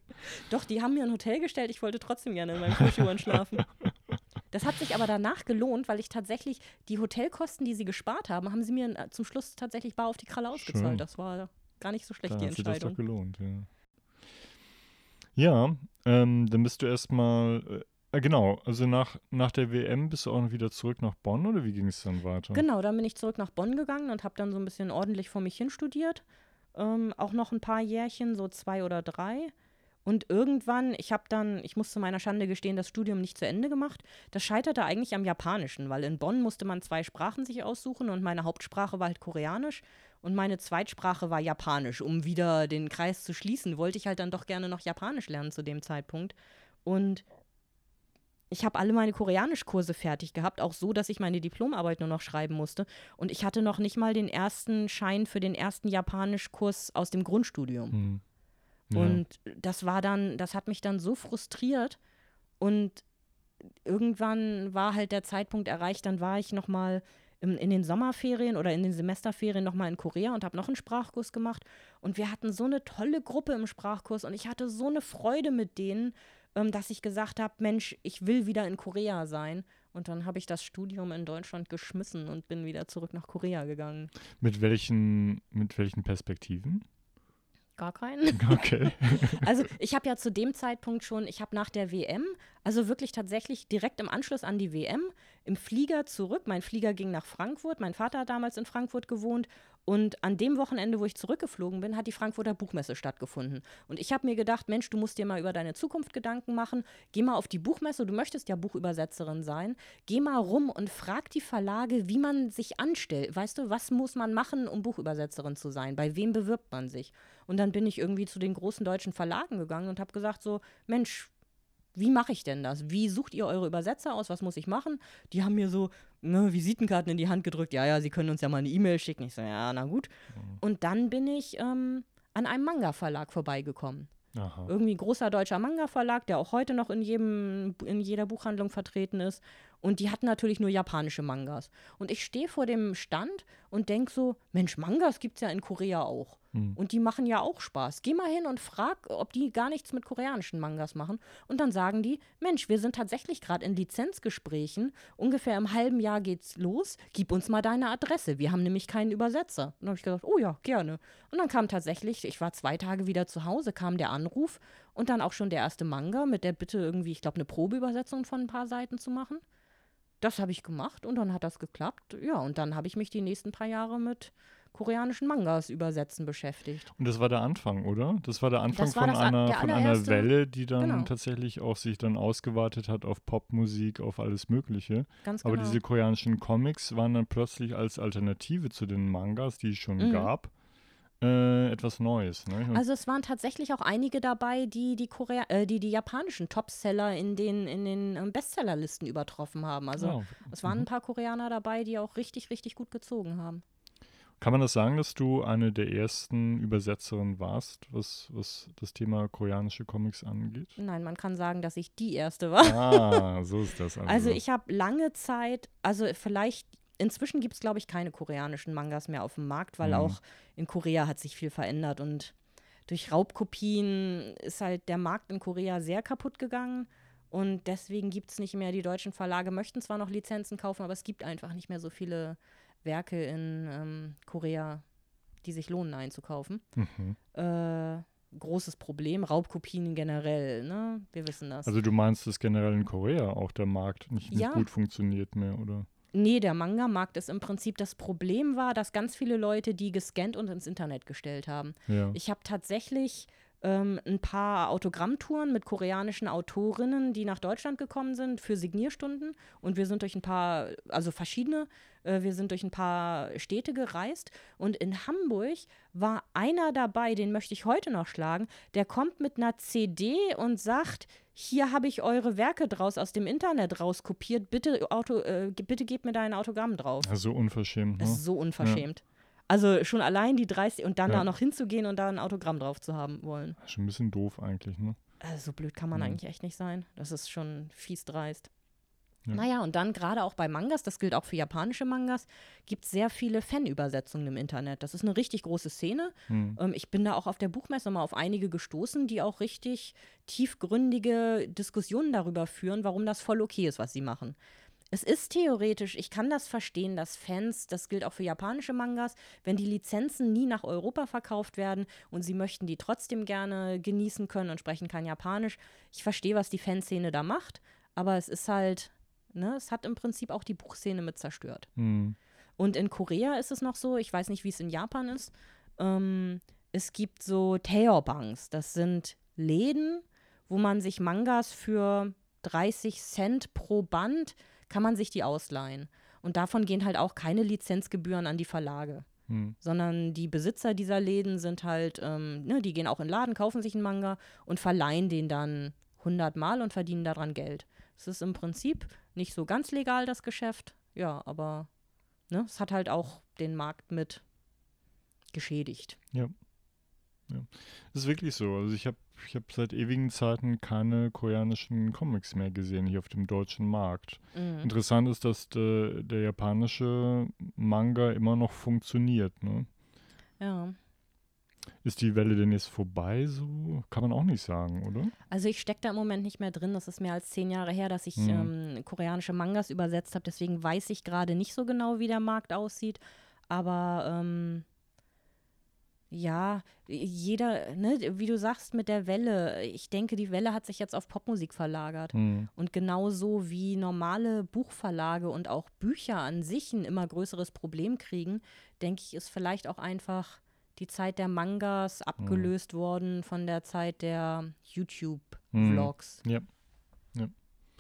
Speaker 3: Doch, die haben mir ein Hotel gestellt. Ich wollte trotzdem gerne in meinem Koshiwon schlafen. Das hat sich aber danach gelohnt, weil ich tatsächlich die Hotelkosten, die sie gespart haben, haben sie mir äh, zum Schluss tatsächlich bar auf die Kralle ausgezahlt.
Speaker 2: Schön.
Speaker 3: Das war gar nicht so schlecht,
Speaker 2: Da
Speaker 3: die
Speaker 2: hat sich das doch gelohnt, ja. Ja, ähm, dann bist du erstmal, äh, genau, also nach, nach der WM bist du auch wieder zurück nach Bonn oder wie ging es dann weiter?
Speaker 3: Genau, dann bin ich zurück nach Bonn gegangen und habe dann so ein bisschen ordentlich vor mich hin studiert. Ähm, auch noch ein paar Jährchen, so zwei oder drei. Und irgendwann, ich habe dann, ich muss zu meiner Schande gestehen, das Studium nicht zu Ende gemacht. Das scheiterte eigentlich am Japanischen, weil in Bonn musste man zwei Sprachen sich aussuchen und meine Hauptsprache war halt Koreanisch und meine Zweitsprache war Japanisch. Um wieder den Kreis zu schließen, wollte ich halt dann doch gerne noch Japanisch lernen zu dem Zeitpunkt. Und ich habe alle meine Koreanischkurse fertig gehabt, auch so, dass ich meine Diplomarbeit nur noch schreiben musste. Und ich hatte noch nicht mal den ersten Schein für den ersten Japanischkurs aus dem Grundstudium.
Speaker 2: Hm. Ja.
Speaker 3: Und das war dann, das hat mich dann so frustriert. Und irgendwann war halt der Zeitpunkt erreicht, dann war ich noch mal im, in den Sommerferien oder in den Semesterferien noch mal in Korea und habe noch einen Sprachkurs gemacht. Und wir hatten so eine tolle Gruppe im Sprachkurs und ich hatte so eine Freude mit denen, ähm, dass ich gesagt habe, Mensch, ich will wieder in Korea sein. Und dann habe ich das Studium in Deutschland geschmissen und bin wieder zurück nach Korea gegangen.
Speaker 2: Mit welchen, mit welchen Perspektiven?
Speaker 3: Gar keinen.
Speaker 2: Okay.
Speaker 3: Also ich habe ja zu dem Zeitpunkt schon, ich habe nach der WM, also wirklich tatsächlich direkt im Anschluss an die WM, im Flieger zurück. Mein Flieger ging nach Frankfurt. Mein Vater hat damals in Frankfurt gewohnt. Und an dem Wochenende, wo ich zurückgeflogen bin, hat die Frankfurter Buchmesse stattgefunden. Und ich habe mir gedacht, Mensch, du musst dir mal über deine Zukunft Gedanken machen. Geh mal auf die Buchmesse, du möchtest ja Buchübersetzerin sein. Geh mal rum und frag die Verlage, wie man sich anstellt. Weißt du, was muss man machen, um Buchübersetzerin zu sein? Bei wem bewirbt man sich? Und dann bin ich irgendwie zu den großen deutschen Verlagen gegangen und habe gesagt so, Mensch, wie mache ich denn das? Wie sucht ihr eure Übersetzer aus? Was muss ich machen? Die haben mir so ne, Visitenkarten in die Hand gedrückt. Ja, ja, sie können uns ja mal eine E-Mail schicken. Ich so, ja, na gut. Und dann bin ich ähm, an einem Manga-Verlag vorbeigekommen.
Speaker 2: Aha.
Speaker 3: Irgendwie ein großer deutscher Manga-Verlag, der auch heute noch in, jedem, in jeder Buchhandlung vertreten ist. Und die hatten natürlich nur japanische Mangas. Und ich stehe vor dem Stand und denke so, Mensch, Mangas gibt es ja in Korea auch.
Speaker 2: Hm.
Speaker 3: Und die machen ja auch Spaß. Geh mal hin und frag, ob die gar nichts mit koreanischen Mangas machen. Und dann sagen die, Mensch, wir sind tatsächlich gerade in Lizenzgesprächen. Ungefähr im halben Jahr geht's los. Gib uns mal deine Adresse. Wir haben nämlich keinen Übersetzer. Und dann habe ich gesagt, oh ja, gerne. Und dann kam tatsächlich, ich war zwei Tage wieder zu Hause, kam der Anruf und dann auch schon der erste Manga mit der Bitte irgendwie, ich glaube, eine Probeübersetzung von ein paar Seiten zu machen. Das habe ich gemacht und dann hat das geklappt. Ja, und dann habe ich mich die nächsten paar Jahre mit koreanischen Mangas übersetzen beschäftigt.
Speaker 2: Und das war der Anfang, oder? Das war der Anfang
Speaker 3: war
Speaker 2: von,
Speaker 3: an-
Speaker 2: einer,
Speaker 3: der
Speaker 2: von einer Welle, die dann
Speaker 3: Genau.
Speaker 2: tatsächlich auch sich dann ausgeweitet hat auf Popmusik, auf alles Mögliche.
Speaker 3: Ganz
Speaker 2: Aber
Speaker 3: genau.
Speaker 2: diese koreanischen Comics waren dann plötzlich als Alternative zu den Mangas, die es schon
Speaker 3: Mhm.
Speaker 2: gab, äh, etwas Neues. Ne?
Speaker 3: Also es waren tatsächlich auch einige dabei, die die, Korea äh, die, die japanischen Topseller in den, in den ähm, Bestsellerlisten übertroffen haben. Also
Speaker 2: Ja,
Speaker 3: es waren
Speaker 2: mhm.
Speaker 3: ein paar Koreaner dabei, die auch richtig, richtig gut gezogen haben.
Speaker 2: Kann man das sagen, dass du eine der ersten Übersetzerinnen warst, was, was das Thema koreanische Comics angeht?
Speaker 3: Nein, man kann sagen, dass ich die erste war.
Speaker 2: Ah, so ist das. Also,
Speaker 3: Also ich habe lange Zeit, also vielleicht, inzwischen gibt es, glaube ich, keine koreanischen Mangas mehr auf dem Markt, weil
Speaker 2: Mhm.
Speaker 3: auch in Korea hat sich viel verändert und durch Raubkopien ist halt der Markt in Korea sehr kaputt gegangen. Und deswegen gibt es nicht mehr, die deutschen Verlage möchten zwar noch Lizenzen kaufen, aber es gibt einfach nicht mehr so viele Werke in ähm, Korea, die sich lohnen einzukaufen.
Speaker 2: Mhm.
Speaker 3: Äh, großes Problem, Raubkopien generell, ne? Wir wissen das.
Speaker 2: Also du meinst, dass generell in Korea auch der Markt nicht, nicht
Speaker 3: Ja.
Speaker 2: gut funktioniert mehr, oder?
Speaker 3: Nee, der Manga-Markt ist im Prinzip das Problem war, dass ganz viele Leute die gescannt und ins Internet gestellt haben.
Speaker 2: Ja.
Speaker 3: Ich habe tatsächlich ähm, ein paar Autogrammtouren mit koreanischen Autorinnen, die nach Deutschland gekommen sind für Signierstunden. Und wir sind durch ein paar, also verschiedene, äh, wir sind durch ein paar Städte gereist. Und in Hamburg war einer dabei, den möchte ich heute noch schlagen, der kommt mit einer CD und sagt, hier habe ich eure Werke draus aus dem Internet rauskopiert, bitte, Auto, äh, bitte gebt mir dein Autogramm drauf.
Speaker 2: Also unverschämt. Ne?
Speaker 3: Das ist so unverschämt. Also schon allein die 30 und dann
Speaker 2: Ja.
Speaker 3: da noch hinzugehen und da ein Autogramm drauf zu haben wollen.
Speaker 2: Schon ein bisschen doof eigentlich, ne?
Speaker 3: Also so blöd kann man
Speaker 2: Mhm.
Speaker 3: eigentlich echt nicht sein. Das ist schon fies dreist.
Speaker 2: Ja.
Speaker 3: Naja, und dann gerade auch bei Mangas, das gilt auch für japanische Mangas, gibt es sehr viele Fanübersetzungen im Internet. Das ist eine richtig große Szene.
Speaker 2: Hm.
Speaker 3: Ähm, ich bin da auch auf der Buchmesse mal auf einige gestoßen, die auch richtig tiefgründige Diskussionen darüber führen, warum das voll okay ist, was sie machen. Es ist theoretisch, ich kann das verstehen, dass Fans, das gilt auch für japanische Mangas, wenn die Lizenzen nie nach Europa verkauft werden und sie möchten die trotzdem gerne genießen können und sprechen kein Japanisch. Ich verstehe, was die Fanszene da macht, aber es ist halt, ne, es hat im Prinzip auch die Buchszene mit zerstört.
Speaker 2: Hm.
Speaker 3: Und in Korea ist es noch so, ich weiß nicht, wie es in Japan ist. Ähm, es gibt so Taeobangs. Das sind Läden, wo man sich Mangas für 30 Cent pro Band kann man sich die ausleihen. Und davon gehen halt auch keine Lizenzgebühren an die Verlage.
Speaker 2: Hm.
Speaker 3: Sondern die Besitzer dieser Läden sind halt, ähm, ne, die gehen auch in den Laden, kaufen sich einen Manga und verleihen den dann 100 Mal und verdienen daran Geld. Es ist im Prinzip nicht so ganz legal, das Geschäft. Ja, aber ne, es hat halt auch den Markt mit geschädigt.
Speaker 2: Das ist wirklich so. Also ich habe ich hab seit ewigen Zeiten keine koreanischen Comics mehr gesehen hier auf dem deutschen Markt.
Speaker 3: Mhm.
Speaker 2: Interessant ist, dass de, der japanische Manga immer noch funktioniert. Ne?
Speaker 3: Ja.
Speaker 2: Ist die Welle denn jetzt vorbei? So kann man auch nicht sagen, oder?
Speaker 3: Also ich stecke da im Moment nicht mehr drin. Das ist mehr als zehn Jahre her, dass ich
Speaker 2: Mhm.
Speaker 3: ähm, koreanische Mangas übersetzt habe. Deswegen weiß ich gerade nicht so genau, wie der Markt aussieht. Aber ähm, ja, jeder, ne, wie du sagst mit der Welle, ich denke, die Welle hat sich jetzt auf Popmusik verlagert.
Speaker 2: Hm.
Speaker 3: Und genauso wie normale Buchverlage und auch Bücher an sich ein immer größeres Problem kriegen, denke ich, ist vielleicht auch einfach die Zeit der Mangas abgelöst worden von der Zeit der YouTube-Vlogs.
Speaker 2: Ja.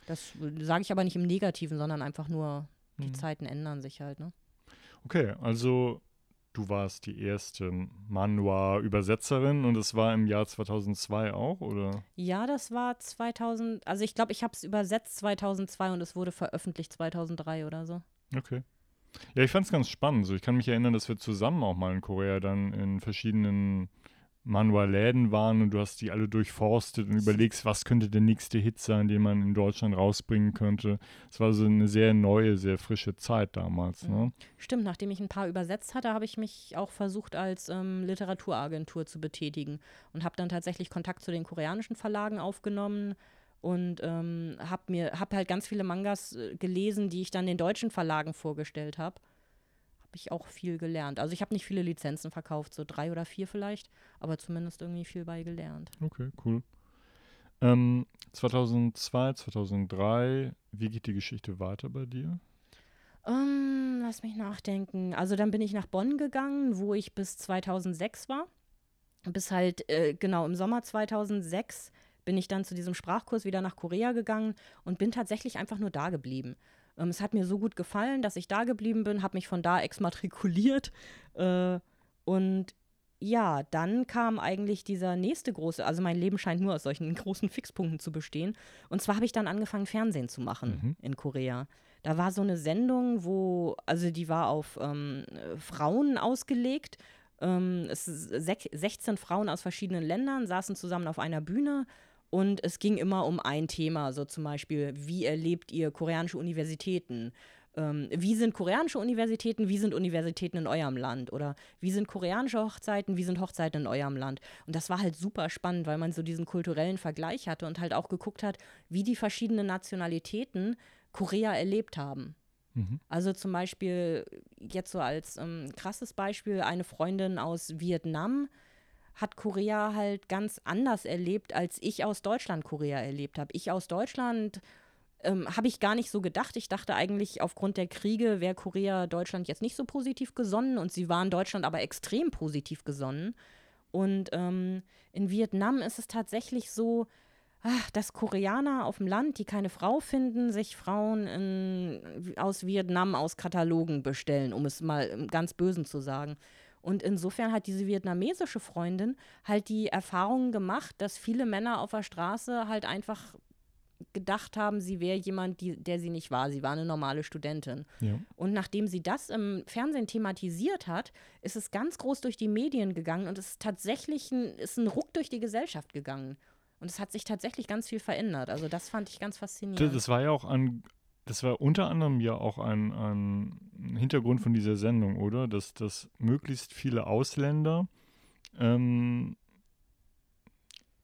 Speaker 3: Das sage ich aber nicht im Negativen, sondern einfach nur, die
Speaker 2: Mhm.
Speaker 3: Zeiten ändern sich halt. Ne?
Speaker 2: Okay, also du warst die erste Manhwa-Übersetzerin und es war im Jahr 2002 auch, oder?
Speaker 3: Ja, das war 2000, also ich glaube, ich habe es übersetzt 2002 und es wurde veröffentlicht 2003 oder so.
Speaker 2: Okay. Ja, ich fand es ganz spannend. So, ich kann mich erinnern, dass wir zusammen auch mal in Korea dann in verschiedenen Manhwa-Läden waren und du hast die alle durchforstet und überlegst, was könnte der nächste Hit sein, den man in Deutschland rausbringen könnte. Es war so eine sehr neue, sehr frische Zeit damals. Ne?
Speaker 3: Stimmt, nachdem ich ein paar übersetzt hatte, habe ich mich auch versucht, als ähm, Literaturagentur zu betätigen und habe dann tatsächlich Kontakt zu den koreanischen Verlagen aufgenommen und ähm, habe mir hab halt ganz viele Mangas äh, gelesen, die ich dann den deutschen Verlagen vorgestellt habe. Habe ich auch viel gelernt. Also ich habe nicht viele Lizenzen verkauft, so drei oder vier vielleicht, aber zumindest irgendwie viel bei gelernt.
Speaker 2: Okay, cool. Ähm, 2002, 2003, wie geht die Geschichte weiter bei dir?
Speaker 3: Ähm, lass mich nachdenken. Also dann bin ich nach Bonn gegangen, wo ich bis 2006 war. Bis halt, äh, genau, im Sommer 2006 bin ich dann zu diesem Sprachkurs wieder nach Korea gegangen und bin tatsächlich einfach nur da geblieben. Ähm, es hat mir so gut gefallen, dass ich da geblieben bin, habe mich von da exmatrikuliert. Äh, und ja, dann kam eigentlich dieser nächste große, also mein Leben scheint nur aus solchen großen Fixpunkten zu bestehen. Und zwar habe ich dann angefangen, Fernsehen zu machen
Speaker 2: Mhm.
Speaker 3: in Korea. Da war so eine Sendung, wo, also die war auf ähm, Frauen ausgelegt. Ähm, es, sech- 16 Frauen aus verschiedenen Ländern saßen zusammen auf einer Bühne und es ging immer um ein Thema, so zum Beispiel, wie erlebt ihr koreanische Universitäten? Ähm, wie sind koreanische Universitäten, wie sind Universitäten in eurem Land? Oder wie sind koreanische Hochzeiten, wie sind Hochzeiten in eurem Land? Und das war halt super spannend, weil man so diesen kulturellen Vergleich hatte und halt auch geguckt hat, wie die verschiedenen Nationalitäten Korea erlebt haben.
Speaker 2: Mhm.
Speaker 3: Also zum Beispiel, jetzt so als ähm, krasses Beispiel, eine Freundin aus Vietnam hat Korea halt ganz anders erlebt, als ich aus Deutschland Korea erlebt habe. Ich aus Deutschland ähm, habe ich gar nicht so gedacht. Ich dachte eigentlich, aufgrund der Kriege wäre Korea Deutschland jetzt nicht so positiv gesonnen und sie waren Deutschland aber extrem positiv gesonnen. Und ähm, in Vietnam ist es tatsächlich so, ach, dass Koreaner auf dem Land, die keine Frau finden, sich Frauen in, aus Vietnam aus Katalogen bestellen, um es mal im ganz Bösen zu sagen. Und insofern hat diese vietnamesische Freundin halt die Erfahrung gemacht, dass viele Männer auf der Straße halt einfach gedacht haben, sie wäre jemand, die, der sie nicht war. Sie war eine normale Studentin.
Speaker 2: Ja.
Speaker 3: Und nachdem sie das im Fernsehen thematisiert hat, ist es ganz groß durch die Medien gegangen und es ist tatsächlich ein, ist ein Ruck durch die Gesellschaft gegangen. Und es hat sich tatsächlich ganz viel verändert. Also das fand ich ganz faszinierend.
Speaker 2: Das, das war ja auch ein, das war unter anderem ja auch ein, ein Hintergrund von dieser Sendung, oder? Dass, dass möglichst viele Ausländer ähm,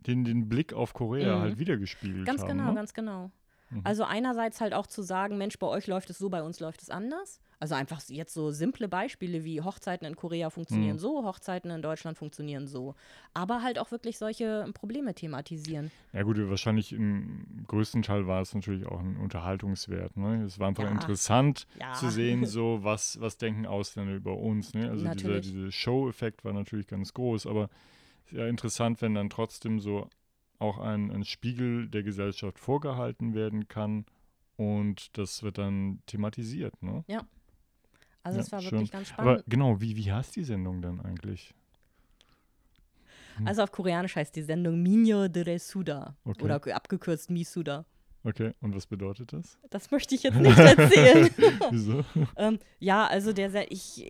Speaker 2: den, den Blick auf Korea
Speaker 3: Mhm.
Speaker 2: halt wiedergespiegelt
Speaker 3: Ganz
Speaker 2: haben.
Speaker 3: genau,
Speaker 2: ne?
Speaker 3: ganz genau.
Speaker 2: Mhm.
Speaker 3: Also einerseits halt auch zu sagen, Mensch, bei euch läuft es so, bei uns läuft es anders. Also einfach jetzt so simple Beispiele wie Hochzeiten in Korea funktionieren
Speaker 2: Mhm.
Speaker 3: so, Hochzeiten in Deutschland funktionieren so. Aber halt auch wirklich solche Probleme thematisieren.
Speaker 2: Ja gut, wahrscheinlich im größten Teil war es natürlich auch ein Unterhaltungswert. Ne? Es war einfach
Speaker 3: Ja.
Speaker 2: interessant
Speaker 3: Ja.
Speaker 2: zu sehen, so was, was denken Ausländer über uns. Ne? Also dieser,
Speaker 3: Natürlich.
Speaker 2: dieser Show-Effekt war natürlich ganz groß, aber ja interessant, wenn dann trotzdem so auch ein, ein Spiegel der Gesellschaft vorgehalten werden kann und das wird dann thematisiert. Ne?
Speaker 3: Also
Speaker 2: Ja,
Speaker 3: es war
Speaker 2: schön.
Speaker 3: wirklich ganz
Speaker 2: Aber
Speaker 3: spannend.
Speaker 2: genau, wie, wie heißt die Sendung dann eigentlich?
Speaker 3: Also auf Koreanisch heißt die Sendung Minyo de Suda
Speaker 2: Okay.
Speaker 3: oder abgekürzt Misuda.
Speaker 2: Okay, und was bedeutet das?
Speaker 3: Das möchte ich jetzt nicht erzählen.
Speaker 2: Wieso?
Speaker 3: ähm, ja, also der, ich,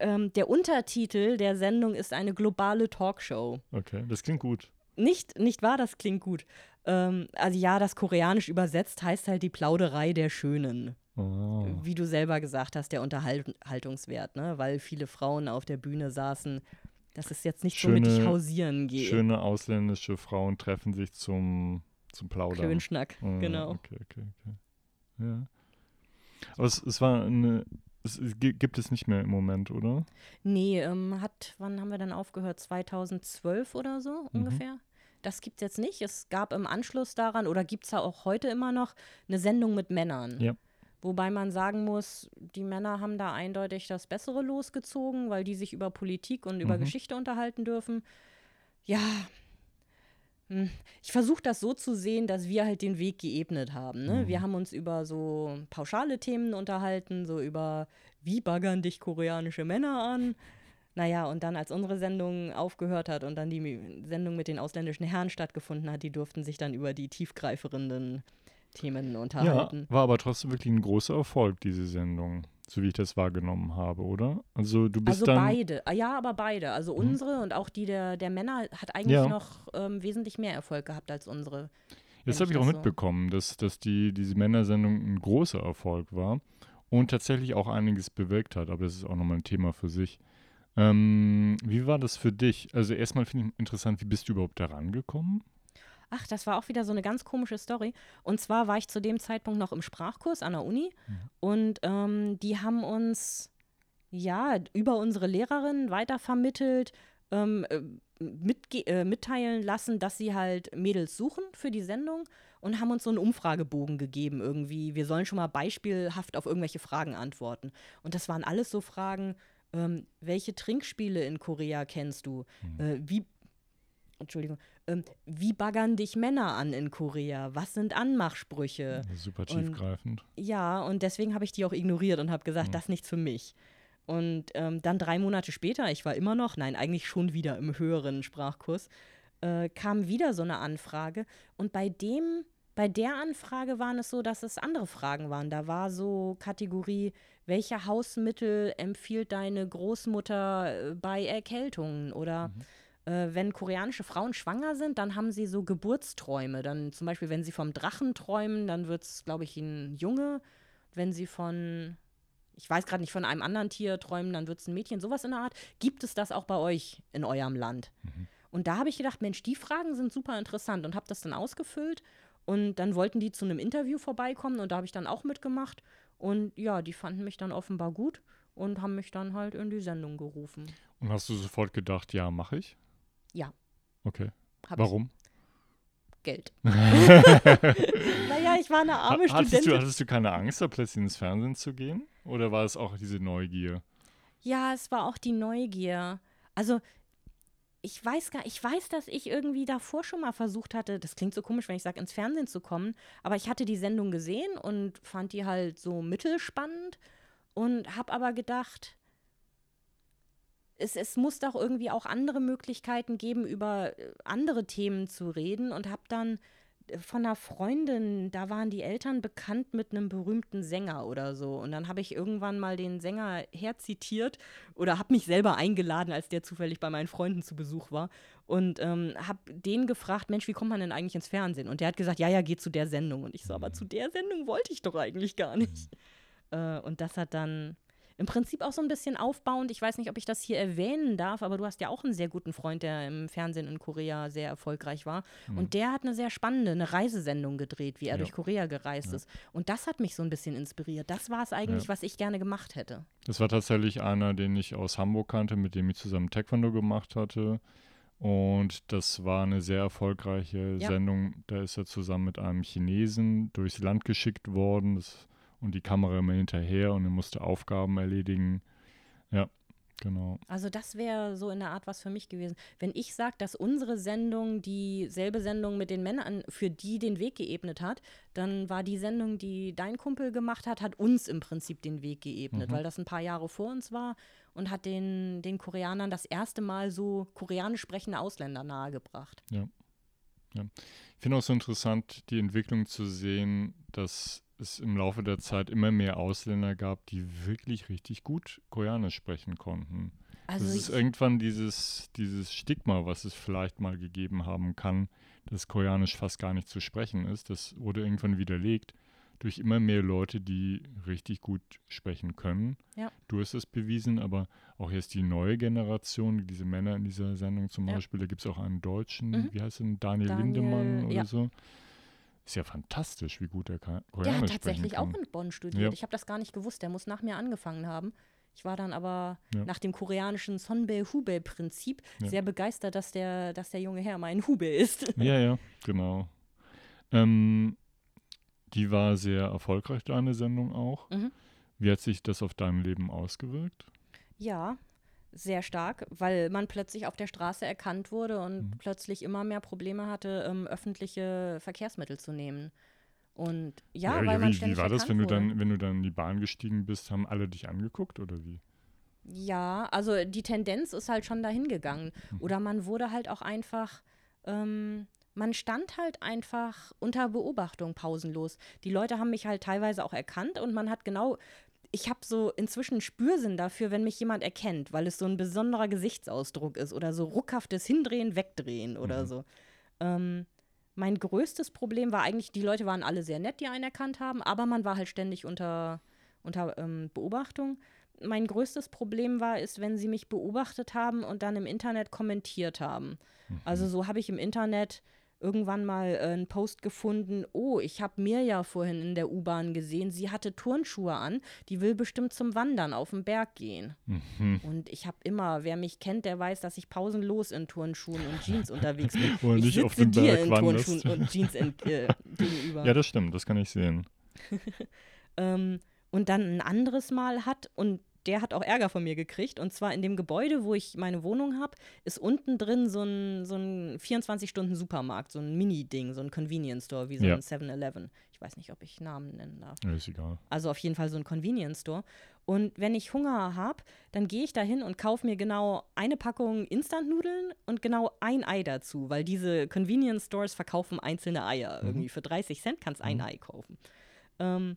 Speaker 3: ähm, der Untertitel der Sendung ist eine globale Talkshow.
Speaker 2: Okay, das klingt gut.
Speaker 3: Nicht, nicht wahr, das klingt gut. Ähm, also ja, das Koreanisch übersetzt heißt halt die Plauderei der Schönen.
Speaker 2: Oh.
Speaker 3: Wie du selber gesagt hast, der Unterhaltungswert, ne? Weil viele Frauen auf der Bühne saßen. Das ist jetzt nicht so mit ich
Speaker 2: Schöne-
Speaker 3: hausieren gehe.
Speaker 2: Schöne ausländische Frauen treffen sich zum, zum Plaudern.
Speaker 3: Klönschnack,
Speaker 2: Ah,
Speaker 3: genau.
Speaker 2: Okay, okay, okay. Ja. Aber es, es war eine. Es, es gi- gibt es nicht mehr im Moment, oder?
Speaker 3: Nee, ähm, hat, wann haben wir dann aufgehört? 2012 oder so
Speaker 2: Mhm.
Speaker 3: ungefähr? Das gibt es jetzt nicht. Es gab im Anschluss daran, oder gibt es ja auch heute immer noch, eine Sendung mit Männern.
Speaker 2: Ja.
Speaker 3: Wobei man sagen muss, die Männer haben da eindeutig das Bessere losgezogen, weil die sich über Politik und über
Speaker 2: Mhm.
Speaker 3: Geschichte unterhalten dürfen. Ja, ich versuche das so zu sehen, dass wir halt den Weg geebnet haben. Ne?
Speaker 2: Mhm.
Speaker 3: Wir haben uns über so pauschale Themen unterhalten, so über wie baggern dich koreanische Männer an. Naja, und dann, als unsere Sendung aufgehört hat und dann die Sendung mit den ausländischen Herren stattgefunden hat, die durften sich dann über die tiefgreifenden Themen unterhalten.
Speaker 2: Ja, war aber trotzdem wirklich ein großer Erfolg, diese Sendung, so wie ich das wahrgenommen habe, oder? Also du bist
Speaker 3: Also
Speaker 2: dann.
Speaker 3: beide, Ah, ja, aber beide. Also
Speaker 2: Mhm.
Speaker 3: unsere und auch die der, der Männer hat eigentlich
Speaker 2: Ja.
Speaker 3: noch ähm, wesentlich mehr Erfolg gehabt als unsere.
Speaker 2: Jetzt habe
Speaker 3: ich
Speaker 2: auch
Speaker 3: das so-
Speaker 2: mitbekommen, dass, dass die, diese Männersendung ein großer Erfolg war und tatsächlich auch einiges bewirkt hat, aber das ist auch nochmal ein Thema für sich. Ähm, wie war das für dich? Also erstmal finde ich interessant, wie bist du überhaupt da rangekommen?
Speaker 3: Ach, das war auch wieder so eine ganz komische Story. Und zwar war ich zu dem Zeitpunkt noch im Sprachkurs an der Uni und ähm, die haben uns ja über unsere Lehrerin weitervermittelt, ähm, äh, äh, mitteilen lassen, dass sie halt Mädels suchen für die Sendung und haben uns so einen Umfragebogen gegeben irgendwie. Wir sollen schon mal beispielhaft auf irgendwelche Fragen antworten. Und das waren alles so Fragen, ähm, welche Trinkspiele in Korea kennst du? Äh, wie Entschuldigung, ähm, wie baggern dich Männer an in Korea? Was sind Anmachsprüche?
Speaker 2: Super
Speaker 3: Und-
Speaker 2: tiefgreifend.
Speaker 3: Ja, und deswegen habe ich die auch ignoriert und habe gesagt,
Speaker 2: Mhm.
Speaker 3: das ist nichts für mich. Und ähm, dann drei Monate später, ich war immer noch, nein, eigentlich schon wieder im höheren Sprachkurs, äh, kam wieder so eine Anfrage. Und bei dem, bei der Anfrage waren es so, dass es andere Fragen waren. Da war so Kategorie, welche Hausmittel empfiehlt deine Großmutter äh, bei Erkältungen? Oder äh, wenn koreanische Frauen schwanger sind, dann haben sie so Geburtsträume. Dann zum Beispiel, wenn sie vom Drachen träumen, dann wird es, glaube ich, ein Junge. Wenn sie von, ich weiß gerade nicht, von einem anderen Tier träumen, dann wird es ein Mädchen. Sowas in der Art. Gibt es das auch bei euch in eurem Land? Und da habe ich gedacht, Mensch, die Fragen sind super interessant und habe das dann ausgefüllt. Und dann wollten die zu einem Interview vorbeikommen und da habe ich dann auch mitgemacht. Und ja, die fanden mich dann offenbar gut und haben mich dann halt in die Sendung gerufen.
Speaker 2: Und hast du sofort gedacht, ja, mache ich?
Speaker 3: Ja.
Speaker 2: Okay.
Speaker 3: Hab
Speaker 2: Warum?
Speaker 3: Ich Geld. Weil ja, ich war eine arme
Speaker 2: Ha- hattest,
Speaker 3: Studentin.
Speaker 2: du, hattest du keine Angst, da plötzlich ins Fernsehen zu gehen? Oder war es auch diese Neugier?
Speaker 3: Ja, es war auch die Neugier. Also, ich weiß gar, ich weiß, dass ich irgendwie davor schon mal versucht hatte, das klingt so komisch, wenn ich sage, ins Fernsehen zu kommen, aber ich hatte die Sendung gesehen und fand die halt so mittelspannend und habe aber gedacht, es, es muss doch irgendwie auch andere Möglichkeiten geben, über äh, andere Themen zu reden und habe dann äh, von einer Freundin, da waren die Eltern bekannt mit einem berühmten Sänger oder so. Und dann habe ich irgendwann mal den Sänger herzitiert oder habe mich selber eingeladen, als der zufällig bei meinen Freunden zu Besuch war. Und ähm, habe den gefragt, Mensch, wie kommt man denn eigentlich ins Fernsehen? Und der hat gesagt, ja, ja, geh zu der Sendung. Und ich so, aber zu der Sendung wollte ich doch eigentlich gar nicht. Äh, und das hat dann im Prinzip auch so ein bisschen aufbauend. Ich weiß nicht, ob ich das hier erwähnen darf, aber du hast ja auch einen sehr guten Freund, der im Fernsehen in Korea sehr erfolgreich war. Und der hat eine sehr spannende, eine Reisesendung gedreht, wie er
Speaker 2: Ja.
Speaker 3: durch Korea gereist ist. Und das hat mich so ein bisschen inspiriert. Das war es eigentlich,
Speaker 2: Ja.
Speaker 3: was ich gerne gemacht hätte.
Speaker 2: Das war tatsächlich einer, den ich aus Hamburg kannte, mit dem ich zusammen Taekwondo gemacht hatte. Und das war eine sehr erfolgreiche
Speaker 3: Ja.
Speaker 2: Sendung. Da ist er zusammen mit einem Chinesen durchs Land geschickt worden das, und die Kamera immer hinterher und er musste Aufgaben erledigen. Ja, genau.
Speaker 3: Also das wäre so in der Art was für mich gewesen. Wenn ich sage, dass unsere Sendung dieselbe Sendung mit den Männern für die den Weg geebnet hat, dann war die Sendung, die dein Kumpel gemacht hat, hat uns im Prinzip den Weg geebnet, weil das ein paar Jahre vor uns war und hat den, den Koreanern das erste Mal so koreanisch sprechende Ausländer nahegebracht.
Speaker 2: Ich finde auch so interessant, die Entwicklung zu sehen, dass es im Laufe der Zeit immer mehr Ausländer gab, die wirklich richtig gut Koreanisch sprechen konnten.
Speaker 3: Also
Speaker 2: das ist irgendwann dieses, dieses Stigma, was es vielleicht mal gegeben haben kann, dass Koreanisch fast gar nicht zu sprechen ist. Das wurde irgendwann widerlegt durch immer mehr Leute, die richtig gut sprechen können.
Speaker 3: Ja.
Speaker 2: Du hast es bewiesen, aber auch jetzt die neue Generation, diese Männer in dieser Sendung zum
Speaker 3: Ja.
Speaker 2: Beispiel, da gibt es auch einen Deutschen,
Speaker 3: Mhm.
Speaker 2: wie heißt er, Daniel,
Speaker 3: Daniel,
Speaker 2: Lindemann oder
Speaker 3: ja.
Speaker 2: so. Ist ja fantastisch, wie gut er Ka-
Speaker 3: der hat tatsächlich auch
Speaker 2: kann.
Speaker 3: in Bonn studiert.
Speaker 2: Ja.
Speaker 3: Ich habe das gar nicht gewusst. Der muss nach mir angefangen haben. Ich war dann aber
Speaker 2: Ja.
Speaker 3: nach dem koreanischen Sonbae-Hubei-Prinzip
Speaker 2: Ja.
Speaker 3: sehr begeistert, dass der, dass der junge Herr mein Hubei ist.
Speaker 2: Ja, ja, genau. Ähm, die war sehr erfolgreich, deine Sendung auch.
Speaker 3: Mhm.
Speaker 2: Wie hat sich das auf dein Leben ausgewirkt?
Speaker 3: Ja, sehr stark, weil man plötzlich auf der Straße erkannt wurde und
Speaker 2: Mhm.
Speaker 3: plötzlich immer mehr Probleme hatte, ähm, öffentliche Verkehrsmittel zu nehmen. Und ja, weil man
Speaker 2: wie,
Speaker 3: ständig
Speaker 2: wie war das, wenn du
Speaker 3: wurde.
Speaker 2: dann, wenn du dann in die Bahn gestiegen bist, haben alle dich angeguckt oder wie?
Speaker 3: Ja, also die Tendenz ist halt schon dahin gegangen.
Speaker 2: Mhm.
Speaker 3: Oder man wurde halt auch einfach, ähm, man stand halt einfach unter Beobachtung pausenlos. Die Leute haben mich halt teilweise auch erkannt und man hat genau, ich habe so inzwischen Spürsinn dafür, wenn mich jemand erkennt, weil es so ein besonderer Gesichtsausdruck ist oder so ruckhaftes Hindrehen, Wegdrehen oder
Speaker 2: Mhm.
Speaker 3: so. Ähm, mein größtes Problem war eigentlich, die Leute waren alle sehr nett, die einen erkannt haben, aber man war halt ständig unter, unter ähm, Beobachtung. Mein größtes Problem war, ist, wenn sie mich beobachtet haben und dann im Internet kommentiert haben. Also so habe ich im Internet irgendwann mal äh, einen Post gefunden, oh, ich habe Mirja vorhin in der U-Bahn gesehen, sie hatte Turnschuhe an, die will bestimmt zum Wandern auf den Berg gehen.
Speaker 2: Mhm.
Speaker 3: Und ich habe immer, wer mich kennt, der weiß, dass ich pausenlos in Turnschuhen und Jeans unterwegs bin.
Speaker 2: Oder
Speaker 3: ich
Speaker 2: nicht
Speaker 3: sitze
Speaker 2: auf den
Speaker 3: dir
Speaker 2: Berg
Speaker 3: in. Turnschuhen und Jeans ent, äh, gegenüber.
Speaker 2: Ja, das stimmt, das kann ich sehen.
Speaker 3: ähm, und dann ein anderes Mal hat und der hat auch Ärger von mir gekriegt. Und zwar in dem Gebäude, wo ich meine Wohnung habe, ist unten drin so ein, so ein 24-Stunden-Supermarkt, so ein Mini-Ding, so ein Convenience Store, wie so
Speaker 2: Ja.
Speaker 3: ein 7-Eleven. Ich weiß nicht, ob ich Namen nennen darf.
Speaker 2: Ja, ist egal.
Speaker 3: Also auf jeden Fall so ein Convenience Store. Und wenn ich Hunger habe, dann gehe ich da hin und kaufe mir genau eine Packung Instant-Nudeln und genau ein Ei dazu, weil diese Convenience Stores verkaufen einzelne Eier. Irgendwie für 30 Cent kannst ein Ei kaufen. Ähm,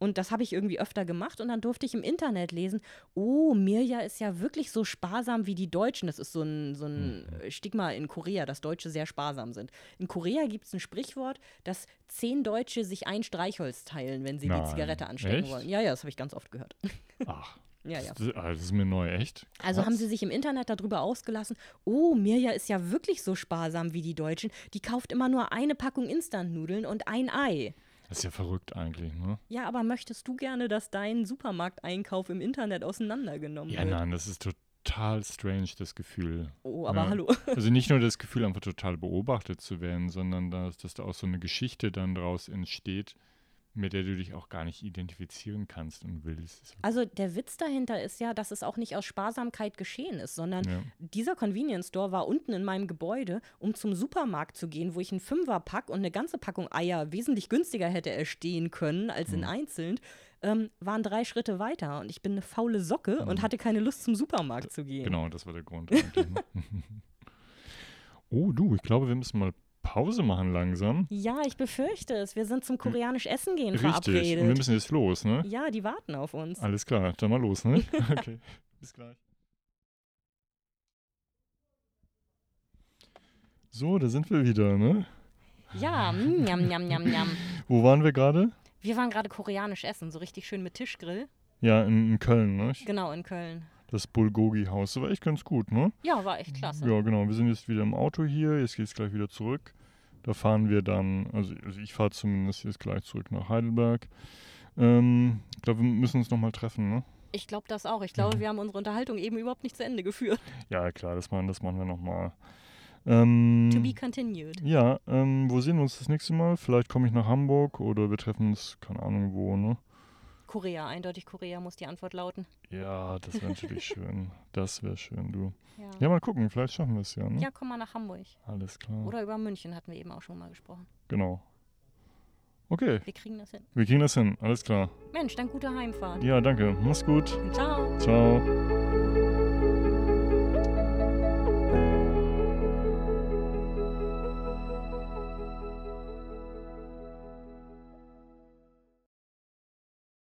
Speaker 3: und das habe ich irgendwie öfter gemacht und dann durfte ich im Internet lesen, oh, Mirja ist ja wirklich so sparsam wie die Deutschen. Das ist so ein, so ein Stigma in Korea, dass Deutsche sehr sparsam sind. In Korea gibt es ein Sprichwort, dass zehn Deutsche sich ein Streichholz teilen, wenn sie
Speaker 2: Nein.
Speaker 3: die Zigarette anstecken
Speaker 2: Echt?
Speaker 3: wollen. Ja, ja, das habe ich ganz oft gehört.
Speaker 2: Ach,
Speaker 3: ja, ja.
Speaker 2: das, ah, das ist mir neu, echt?
Speaker 3: Also haben sie sich im Internet darüber ausgelassen, oh, Mirja ist ja wirklich so sparsam wie die Deutschen. Die kauft immer nur eine Packung Instant-Nudeln und ein Ei.
Speaker 2: Das ist ja verrückt eigentlich, ne?
Speaker 3: Ja, aber möchtest du gerne, dass dein Supermarkteinkauf im Internet auseinandergenommen
Speaker 2: Ja,
Speaker 3: wird?
Speaker 2: nein, das ist to total strange, das Gefühl.
Speaker 3: Oh, aber
Speaker 2: Ja.
Speaker 3: hallo.
Speaker 2: Also nicht nur das Gefühl, einfach total beobachtet zu werden, sondern dass, dass da auch so eine Geschichte dann draus entsteht, mit der du dich auch gar nicht identifizieren kannst und willst.
Speaker 3: Also der Witz dahinter ist ja, dass es auch nicht aus Sparsamkeit geschehen ist, sondern
Speaker 2: Ja.
Speaker 3: dieser Convenience Store war unten in meinem Gebäude, um zum Supermarkt zu gehen, wo ich einen Fünferpack und eine ganze Packung Eier wesentlich günstiger hätte erstehen können als in einzeln, ähm, waren drei Schritte weiter und ich bin eine faule Socke und hatte keine Lust zum Supermarkt zu gehen.
Speaker 2: Genau, das war der Grund. ne? oh, du, ich glaube, wir müssen mal Pause machen langsam.
Speaker 3: Ja, ich befürchte es. Wir sind zum koreanisch Essen gehen
Speaker 2: Richtig. Und wir
Speaker 3: verabredet.
Speaker 2: müssen jetzt los, ne?
Speaker 3: Ja, die warten auf uns.
Speaker 2: Alles klar, dann mal los, ne? Okay, bis gleich. So, da sind wir wieder, ne?
Speaker 3: Ja, njam, njam, njam, njam.
Speaker 2: Wo waren wir gerade?
Speaker 3: Wir waren gerade koreanisch essen, so richtig schön mit Tischgrill.
Speaker 2: Ja, in, in Köln, ne?
Speaker 3: Genau, in Köln.
Speaker 2: Das Bulgogi-Haus. Das war echt ganz gut, ne?
Speaker 3: Ja, war echt klasse.
Speaker 2: Ja, genau. Wir sind jetzt wieder im Auto hier. Jetzt geht es gleich wieder zurück. Da fahren wir dann, also, also ich fahre zumindest jetzt gleich zurück nach Heidelberg. Ähm, ich glaube, wir müssen uns nochmal treffen, ne?
Speaker 3: Ich glaube das auch. Ich glaube, wir haben unsere Unterhaltung eben überhaupt nicht zu Ende geführt.
Speaker 2: Ja, klar, das machen, das machen wir nochmal. Ähm,
Speaker 3: To be continued.
Speaker 2: ja, ähm, wo sehen wir uns das nächste Mal? Vielleicht komme ich nach Hamburg oder wir treffen uns, keine Ahnung wo, ne?
Speaker 3: Korea, eindeutig Korea muss die Antwort lauten.
Speaker 2: Ja, das wäre natürlich schön. Das wäre schön, du.
Speaker 3: Ja.
Speaker 2: Ja, mal gucken, vielleicht schaffen wir es ja, ne?
Speaker 3: ja, komm mal nach Hamburg.
Speaker 2: Alles klar.
Speaker 3: Oder über München hatten wir eben auch schon mal gesprochen.
Speaker 2: Genau. Okay,
Speaker 3: Wir kriegen das hin.
Speaker 2: wir kriegen das hin. Alles klar.
Speaker 3: Mensch, dann gute Heimfahrt.
Speaker 2: Ja, danke. Mach's gut.
Speaker 3: Ciao.
Speaker 2: Ciao.